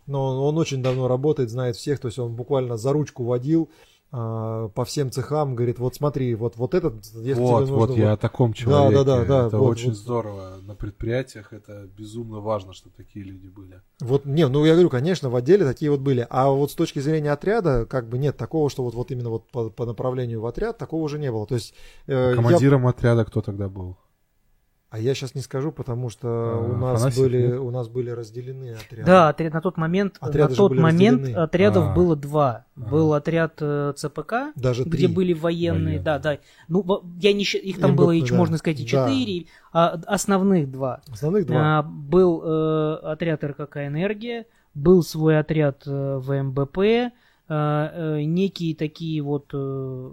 Speaker 1: но он очень давно работает, знает всех, то есть он буквально за ручку водил, по всем цехам, говорит, вот смотри, вот, вот этот, если
Speaker 3: Вот,
Speaker 1: тебе
Speaker 3: вот,
Speaker 1: нужно,
Speaker 3: я о таком человеке.
Speaker 1: да, да, да,
Speaker 3: Это
Speaker 1: вот,
Speaker 3: очень
Speaker 1: вот.
Speaker 3: здорово. На предприятиях это безумно важно, чтобы такие люди были.
Speaker 1: Вот, не, ну я говорю, конечно, в отделе такие вот были. А вот с точки зрения отряда, как бы нет такого, что вот, вот именно вот по, по направлению в отряд, такого уже не было. То есть э, я-
Speaker 3: Командиром отряда кто тогда был?
Speaker 1: А я сейчас не скажу, потому что
Speaker 3: А,
Speaker 1: у нас
Speaker 3: Афанасьев,
Speaker 1: были
Speaker 3: нет?
Speaker 1: у нас были разделены отряды.
Speaker 2: Да, отряд- на тот момент,
Speaker 1: Отряды
Speaker 2: на тот момент
Speaker 1: разделены.
Speaker 2: отрядов
Speaker 3: А.
Speaker 2: было два.
Speaker 3: Ага.
Speaker 2: Был отряд э, ЦПК,
Speaker 1: Даже
Speaker 2: где
Speaker 1: три.
Speaker 2: были военные, да, да. Ну, я не, их там
Speaker 1: МБП,
Speaker 2: было,
Speaker 1: да.
Speaker 2: можно сказать, и
Speaker 1: Да.
Speaker 2: четыре, а основных два.
Speaker 1: Основных два.
Speaker 2: А, был э, отряд РКК «Энергия», был свой отряд э, ВМБП, э, э, некие такие вот э,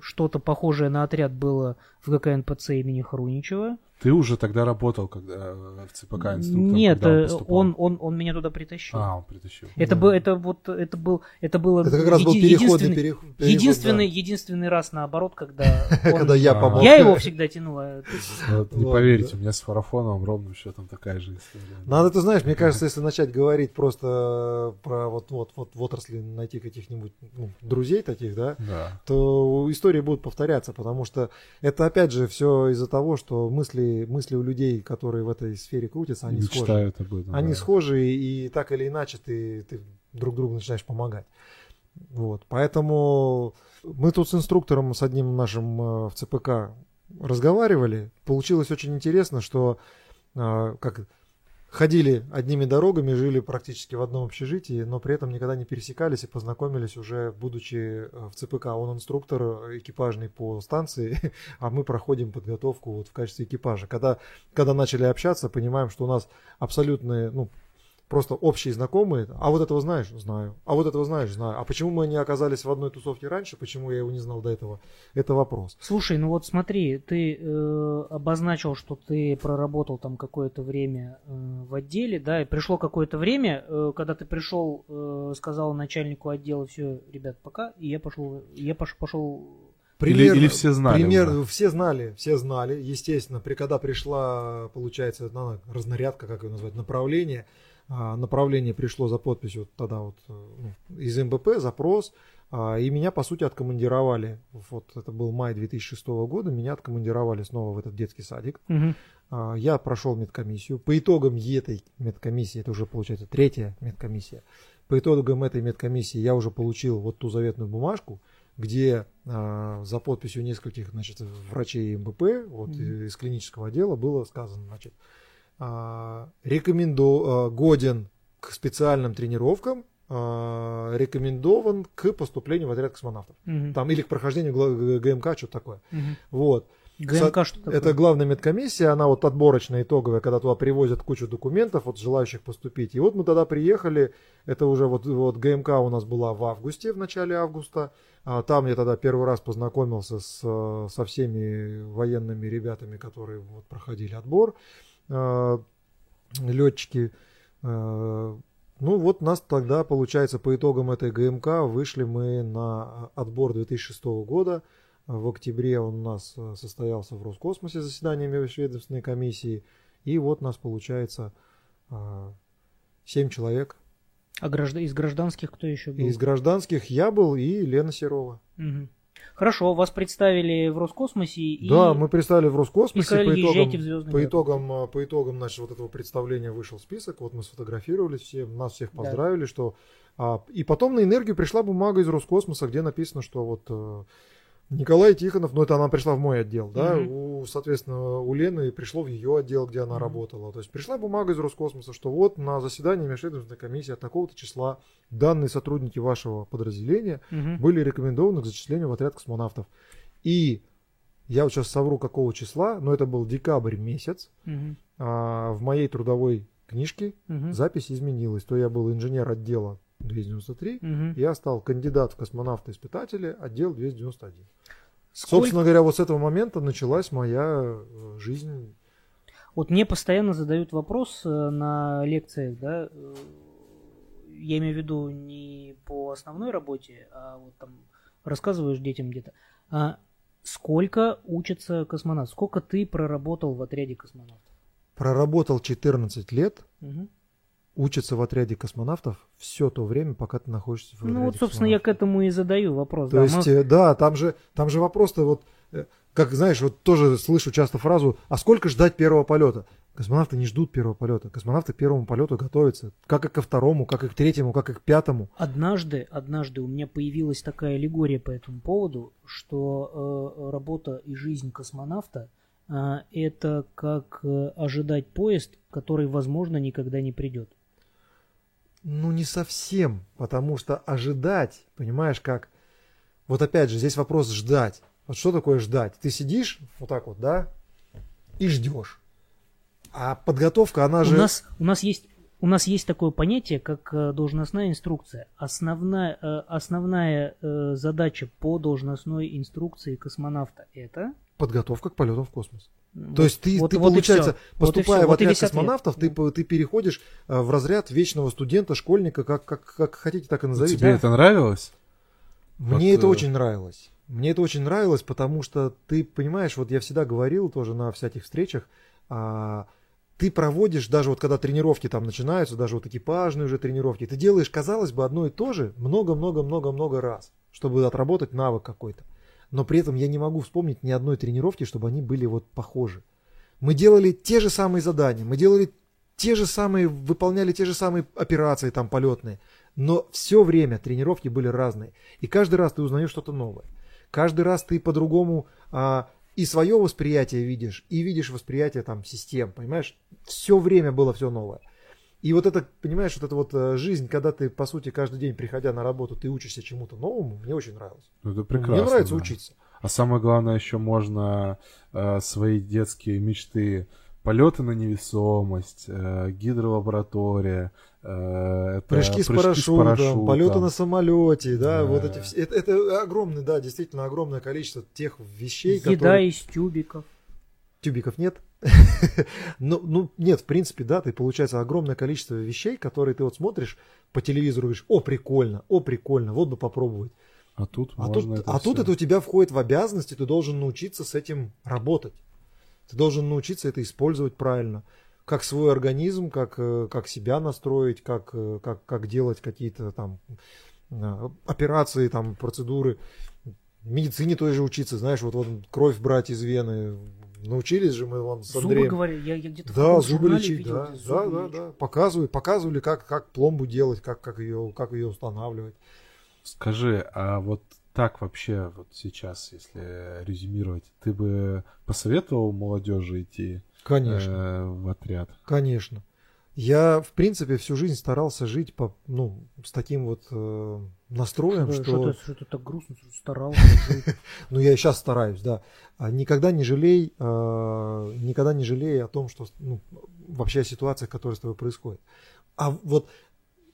Speaker 2: что-то похожее на отряд было в ГКНПЦ имени Хруничева.
Speaker 3: Ты уже тогда работал, когда в ЦПК инструктором?
Speaker 2: Нет,
Speaker 3: когда
Speaker 2: э, он, он, он меня туда притащил.
Speaker 3: А, он притащил.
Speaker 2: Это,
Speaker 1: Да.
Speaker 2: был, это вот это был это было
Speaker 1: Это как раз был переходный
Speaker 2: единственный,
Speaker 1: переход. переход,
Speaker 2: единственный,
Speaker 1: да.
Speaker 2: единственный раз наоборот, когда [LAUGHS] он-
Speaker 1: Когда я
Speaker 3: А.
Speaker 1: помог.
Speaker 2: я его всегда тянул. а [LAUGHS]
Speaker 3: не поверите, у меня с Фарафоновым ровным счетом такая же история.
Speaker 1: Надо, ты знаешь, мне кажется, если начать говорить просто про вот, вот, вот в отрасли найти каких-нибудь ну, друзей таких, Да. то истории будут повторяться, потому что это опять же все из-за того, что мысли, мысли у людей, которые в этой сфере крутятся, они схожи.
Speaker 3: Мечтают об этом.
Speaker 1: Они
Speaker 3: да.
Speaker 1: схожи, и так или иначе ты, ты друг другу начинаешь помогать. Вот. Поэтому мы тут с инструктором, с одним нашим э, в ЦПК разговаривали. Получилось очень интересно, что э, как ходили одними дорогами, жили практически в одном общежитии, но при этом никогда не пересекались и познакомились уже будучи э, в ЦПК. Он инструктор э, экипажный по станции, [LAUGHS] а мы проходим подготовку вот в качестве экипажа. Когда, когда начали общаться, понимаем, что у нас абсолютные, ну, просто общие знакомые. А вот этого знаешь? Знаю. А вот этого знаешь? Знаю. А почему мы не оказались в одной тусовке раньше? Почему я его не знал до этого? Это вопрос.
Speaker 2: Слушай, ну вот смотри, ты э, обозначил, что ты проработал там какое-то время э, в отделе, да, и пришло какое-то время, э, когда ты пришел, э, сказал начальнику отдела, все, ребят, пока, и я пошел, я пош, пошел
Speaker 3: Пример, или, или все знали?
Speaker 1: Пример, уже? все знали, все знали. Естественно, при, когда пришла, получается, разнарядка, как ее назвать, направление, направление пришло за подписью тогда вот э, ну, из МБП, запрос, а, и меня, по сути, откомандировали. Вот это был май 2006 года, меня откомандировали снова в этот детский садик.
Speaker 2: Угу.
Speaker 1: Я прошел медкомиссию. По итогам этой медкомиссии, это уже, получается, третья медкомиссия, по итогам этой медкомиссии я уже получил вот ту заветную бумажку, где а, за подписью нескольких значит, врачей МБП вот, mm-hmm. из клинического отдела было сказано, значит, а, рекоменду, а, годен к специальным тренировкам, а, рекомендован к поступлению в отряд космонавтов.
Speaker 2: Mm-hmm.
Speaker 1: Там, или к прохождению ГМК, что-то такое.
Speaker 2: Mm-hmm.
Speaker 1: Вот.
Speaker 2: ГМК что такое?
Speaker 1: Это главная медкомиссия, она вот отборочная, итоговая, когда туда привозят кучу документов от желающих поступить. И вот мы тогда приехали, это уже вот, вот ГМК у нас была в августе, в начале августа. А там я тогда первый раз познакомился с, со всеми военными ребятами, которые вот проходили отбор, а, летчики. А, ну вот нас тогда, получается, по итогам этой ГМК вышли мы на отбор 2006 года. В октябре он у нас состоялся в Роскосмосе заседание межведомственной комиссии. И вот нас получается 7 человек
Speaker 2: а гражд... из гражданских кто еще был?
Speaker 1: Из гражданских я был и Лена Серова.
Speaker 2: Угу. Хорошо, вас представили в Роскосмосе и...
Speaker 1: Да, мы представили в Роскосмосе. И
Speaker 2: сказали,
Speaker 1: по итогам,
Speaker 2: в Звездный
Speaker 1: по итогам, а, по итогам значит, вот этого представления вышел список. Вот мы сфотографировались все, нас всех поздравили, да. что... А, и потом на энергию пришла бумага из Роскосмоса, где написано, что вот э, Николай Тихонов, ну это она пришла в мой отдел, да, у, соответственно, у Лены пришло в ее отдел, где она работала. То есть пришла бумага из Роскосмоса, что вот на заседании межведомственной комиссии от такого-то числа данные сотрудники вашего подразделения были рекомендованы к зачислению в отряд космонавтов. И я вот сейчас совру какого числа, но это был декабрь месяц, а, в моей трудовой книжке запись изменилась. То я был инженер отдела 293, угу. я стал кандидат в космонавта-испытателя, отдел 291. Сколько... Собственно говоря, вот с этого момента началась моя э, жизнь.
Speaker 2: Вот мне постоянно задают вопрос э, на лекциях, да, э, я имею в виду не по основной работе, а вот там рассказываешь детям где-то. А сколько учится космонавт? Сколько ты проработал в отряде космонавтов?
Speaker 1: Проработал 14 лет.
Speaker 2: Угу
Speaker 1: учатся в отряде космонавтов все то время, пока ты находишься в
Speaker 2: Ну вот, собственно, я к этому и задаю вопрос.
Speaker 1: То да, есть, мы... Э, да, там же, там же вопрос-то вот, э, как знаешь, вот тоже слышу часто фразу, а сколько ждать первого полета? Космонавты не ждут первого полета. Космонавты к первому полету готовятся. Как и ко второму, как и к третьему, как и к пятому.
Speaker 2: Однажды, однажды у меня появилась такая аллегория по этому поводу, что э, работа и жизнь космонавта э, это как э, ожидать поезд, который, возможно, никогда не придет.
Speaker 1: Ну, не совсем, потому что ожидать, понимаешь, как... Вот опять же, здесь вопрос ждать. Вот что такое ждать? Ты сидишь вот так вот, да, и ждешь. А подготовка, она же...
Speaker 2: У нас, у нас есть у нас есть такое понятие, как э, должностная инструкция. Основная, э, основная э, задача по должностной инструкции космонавта это...
Speaker 1: Подготовка к полетам в космос. Вот, То есть ты, вот, ты вот получается, поступая вот в отряд космонавтов, ответ. ты, ты переходишь в разряд вечного студента, школьника, как, как, как хотите, так и назовите.
Speaker 3: Тебе это нравилось?
Speaker 1: Мне вот, это очень нравилось. Мне это очень нравилось, потому что ты понимаешь, вот я всегда говорил тоже на всяких встречах, а, ты проводишь, даже вот когда тренировки там начинаются, даже вот экипажные уже тренировки, ты делаешь, казалось бы, одно и то же много-много-много-много раз, чтобы отработать навык какой-то. Но при этом я не могу вспомнить ни одной тренировки, чтобы они были вот похожи. Мы делали те же самые задания, мы делали те же самые, выполняли те же самые операции там полетные, но все время тренировки были разные. И каждый раз ты узнаешь что-то новое. Каждый раз ты по-другому а, и свое восприятие видишь, и видишь восприятие там систем, понимаешь? Все время было все новое. И вот это, понимаешь, вот эта вот э, жизнь, когда ты, по сути, каждый день, приходя на работу, ты учишься чему-то новому, мне очень нравилось.
Speaker 3: Ну, это прекрасно.
Speaker 1: Мне нравится
Speaker 3: да.
Speaker 1: учиться.
Speaker 3: А самое главное, еще можно э, свои детские мечты полеты на невесомость, э, гидролаборатория, э, это
Speaker 1: Прыжки с парашютом, полеты на самолете, да, вот эти все. Это, это огромное, да, действительно огромное количество тех вещей,
Speaker 2: Еда
Speaker 1: которые...
Speaker 2: из тюбиков.
Speaker 1: Тюбиков нет? [LAUGHS] ну, ну, нет, в принципе, да, ты, получается, огромное количество вещей, которые ты вот смотришь по телевизору, говоришь, о, прикольно, о, прикольно, вот бы попробовать.
Speaker 3: А тут
Speaker 1: А,
Speaker 3: можно
Speaker 1: тут,
Speaker 3: это
Speaker 1: а тут
Speaker 3: всё.
Speaker 1: это у тебя входит в обязанности, ты должен научиться с этим работать. Ты должен научиться это использовать правильно. Как свой организм, как, э, как себя настроить, как, э, как, как делать какие-то там э, операции, там, процедуры. В медицине той же учиться, знаешь, вот, вот кровь брать из вены. Научились же мы вон с
Speaker 2: Зубы,
Speaker 1: Андреем.
Speaker 2: говорю, я, я где-то
Speaker 1: Да, зубы лечить,
Speaker 2: видел,
Speaker 1: да, да,
Speaker 2: зубы
Speaker 1: да,
Speaker 2: лечат.
Speaker 1: да. Показывали, показывали, как, как пломбу делать, как, как, ее, как ее устанавливать.
Speaker 3: Скажи, а вот так вообще вот сейчас, если резюмировать, ты бы посоветовал молодежи идти
Speaker 1: Конечно.
Speaker 3: э, в отряд?
Speaker 1: Конечно. Я, в принципе, всю жизнь старался жить по, ну, с таким вот э, настроем,
Speaker 2: Что,
Speaker 1: что...
Speaker 2: что, ты так грустно, что старался. жить. [LAUGHS]
Speaker 1: Ну, я и сейчас стараюсь, да. А Никогда не жалей, э, никогда не жалей о том, что, ну, вообще о ситуациях, которые с тобой происходят. А вот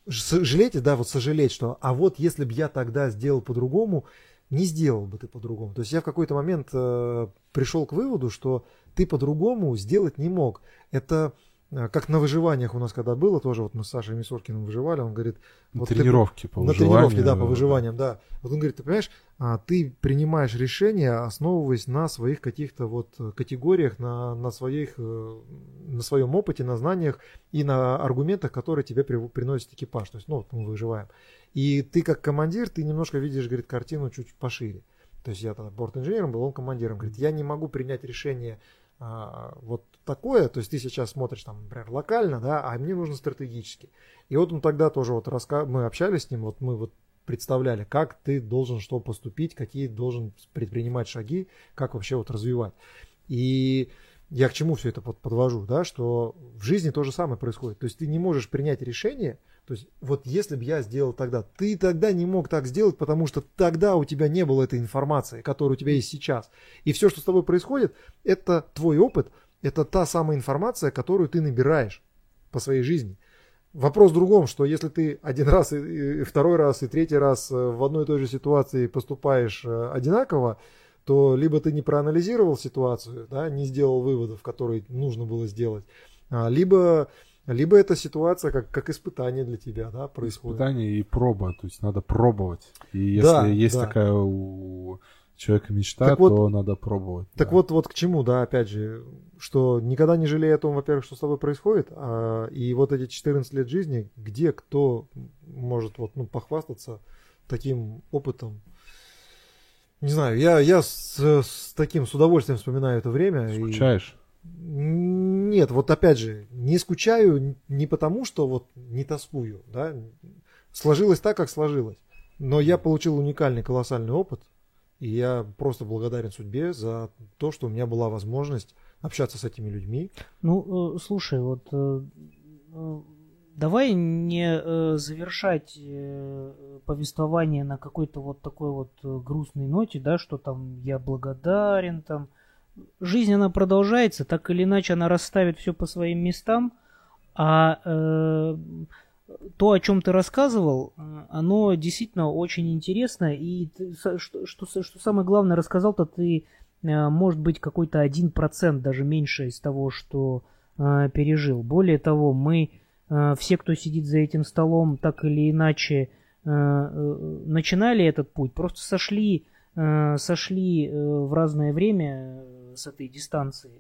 Speaker 1: ж- жалеть, да, вот сожалеть, что, а вот если бы я тогда сделал по-другому, не сделал бы ты по-другому. То есть я в какой-то момент э, пришел к выводу, что ты по-другому сделать не мог. Это как на выживаниях у нас когда было, тоже вот мы с Сашей Мисоркиным выживали, он говорит,
Speaker 3: На
Speaker 1: Вот ты-
Speaker 3: тренировке по
Speaker 1: на тренировке, да, по выживаниям, да. Вот он говорит, ты понимаешь, а, ты принимаешь решения, основываясь на своих каких-то вот э, категориях, на, на, своих, э, на своем опыте, на знаниях и на аргументах, которые тебе при- приносит экипаж. То есть, ну, вот мы выживаем. И ты как командир, ты немножко видишь, говорит, картину чуть пошире. То есть я тогда борт-инженером был, он командиром. Говорит, я не могу принять решение а, вот такое, то есть ты сейчас смотришь там, например, локально, да, а мне нужно стратегически. И вот он тогда тоже вот раска... мы общались с ним, вот мы вот представляли, как ты должен что поступить, какие должен предпринимать шаги, как вообще вот развивать. И я к чему все это под- подвожу, да, что в жизни то же самое происходит. То есть ты не можешь принять решение, то есть вот если бы я сделал тогда, ты тогда не мог так сделать, потому что тогда у тебя не было этой информации, которая у тебя есть сейчас. И все, что с тобой происходит, это твой опыт, это та самая информация, которую ты набираешь по своей жизни. Вопрос в другом, что если ты один раз, и, второй раз, и третий раз э, в одной и той же ситуации поступаешь э, одинаково, то либо ты не проанализировал ситуацию, да, не сделал выводов, которые нужно было сделать, а, либо, либо эта ситуация как, как испытание для тебя да, происходит.
Speaker 3: Испытание и проба, то есть надо пробовать. И если
Speaker 1: Да,
Speaker 3: есть
Speaker 1: да.
Speaker 3: такая у человека мечта,
Speaker 1: Так вот-
Speaker 3: то надо пробовать.
Speaker 1: Так
Speaker 3: да.
Speaker 1: вот, вот к чему, да, опять же, что никогда не жалей о том, во-первых, что с тобой происходит, а, и вот эти 14 лет жизни, где кто может вот, ну, похвастаться таким опытом. Не знаю, я, я с, с таким, с удовольствием вспоминаю это время. и-
Speaker 3: Скучаешь?
Speaker 1: Нет, вот опять же, не скучаю не потому, что вот не тоскую, да, сложилось так, как сложилось. Но я получил уникальный, колоссальный опыт, и я просто благодарен судьбе за то, что у меня была возможность общаться с этими людьми.
Speaker 2: Ну, э, слушай, вот э, э, давай не завершать повествование на какой-то вот такой вот грустной ноте, да, что там я благодарен, там. Жизнь, она продолжается, так или иначе она расставит все по своим местам, а то, о чем ты рассказывал, э, оно действительно очень интересно, и что, что, что самое главное рассказал-то ты, э, может быть, какой-то один процент, даже меньше из того, что э, пережил. Более того, мы э, все, кто сидит за этим столом, так или иначе э, э, начинали этот путь, просто сошли, сошли в разное время с этой дистанции.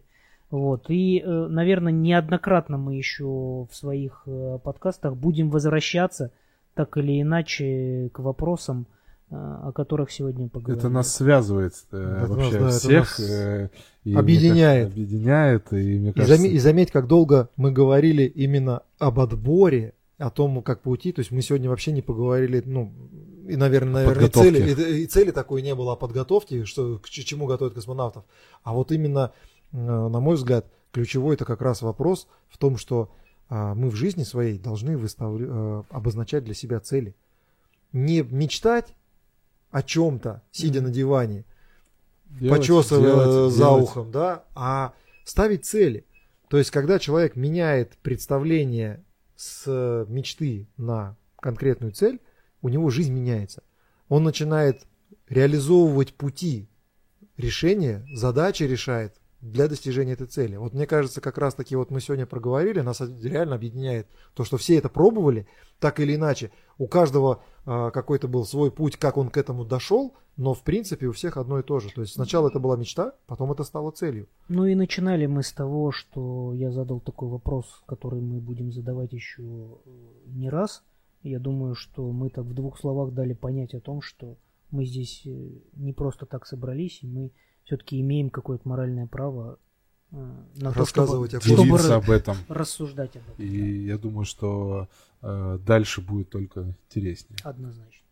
Speaker 2: Вот. И, э, наверное, неоднократно мы еще в своих э, подкастах будем возвращаться так или иначе к вопросам, э, о которых сегодня поговорим.
Speaker 3: Это нас связывает э,
Speaker 1: Это нас,
Speaker 3: вообще
Speaker 1: да, это
Speaker 3: всех.
Speaker 1: нас
Speaker 3: и
Speaker 1: объединяет.
Speaker 3: кажется, объединяет. И мне
Speaker 1: И,
Speaker 3: кажется,
Speaker 1: заме- и заметь, как долго мы говорили именно об отборе, о том, как пойти. То есть мы сегодня вообще не поговорили, ну, и, наверное, наверное, и цели, и, и цели такой не было о подготовке, что, к чему готовят космонавтов. А вот именно, на мой взгляд, ключевой это как раз вопрос в том, что а, мы в жизни своей должны выставля- э, обозначать для себя цели. Не мечтать о чем-то, сидя на диване,
Speaker 3: делать-
Speaker 1: почесывая
Speaker 3: делать-
Speaker 1: за
Speaker 3: делать.
Speaker 1: ухом, да, а ставить цели. То есть, когда человек меняет представление с мечты на конкретную цель, у него жизнь меняется. Он начинает реализовывать пути решения, задачи решает для достижения этой цели. Вот мне кажется, как раз таки вот мы сегодня проговорили, нас реально объединяет то, что все это пробовали, так или иначе. У каждого э, какой-то был свой путь, как он к этому дошел, но в принципе у всех одно и то же. То есть сначала это была мечта, потом это стало целью.
Speaker 2: Ну и начинали мы с того, что я задал такой вопрос, который мы будем задавать еще э, не раз. Я думаю, что мы так в двух словах дали понять о том, что мы здесь э, не просто так собрались, и мы все-таки имеем какое-то моральное право
Speaker 1: э, на рассказывать
Speaker 3: то, чтобы, чтобы об этом.
Speaker 2: Рассуждать об этом.
Speaker 3: И да. я думаю, что э, дальше будет только интереснее.
Speaker 2: Однозначно.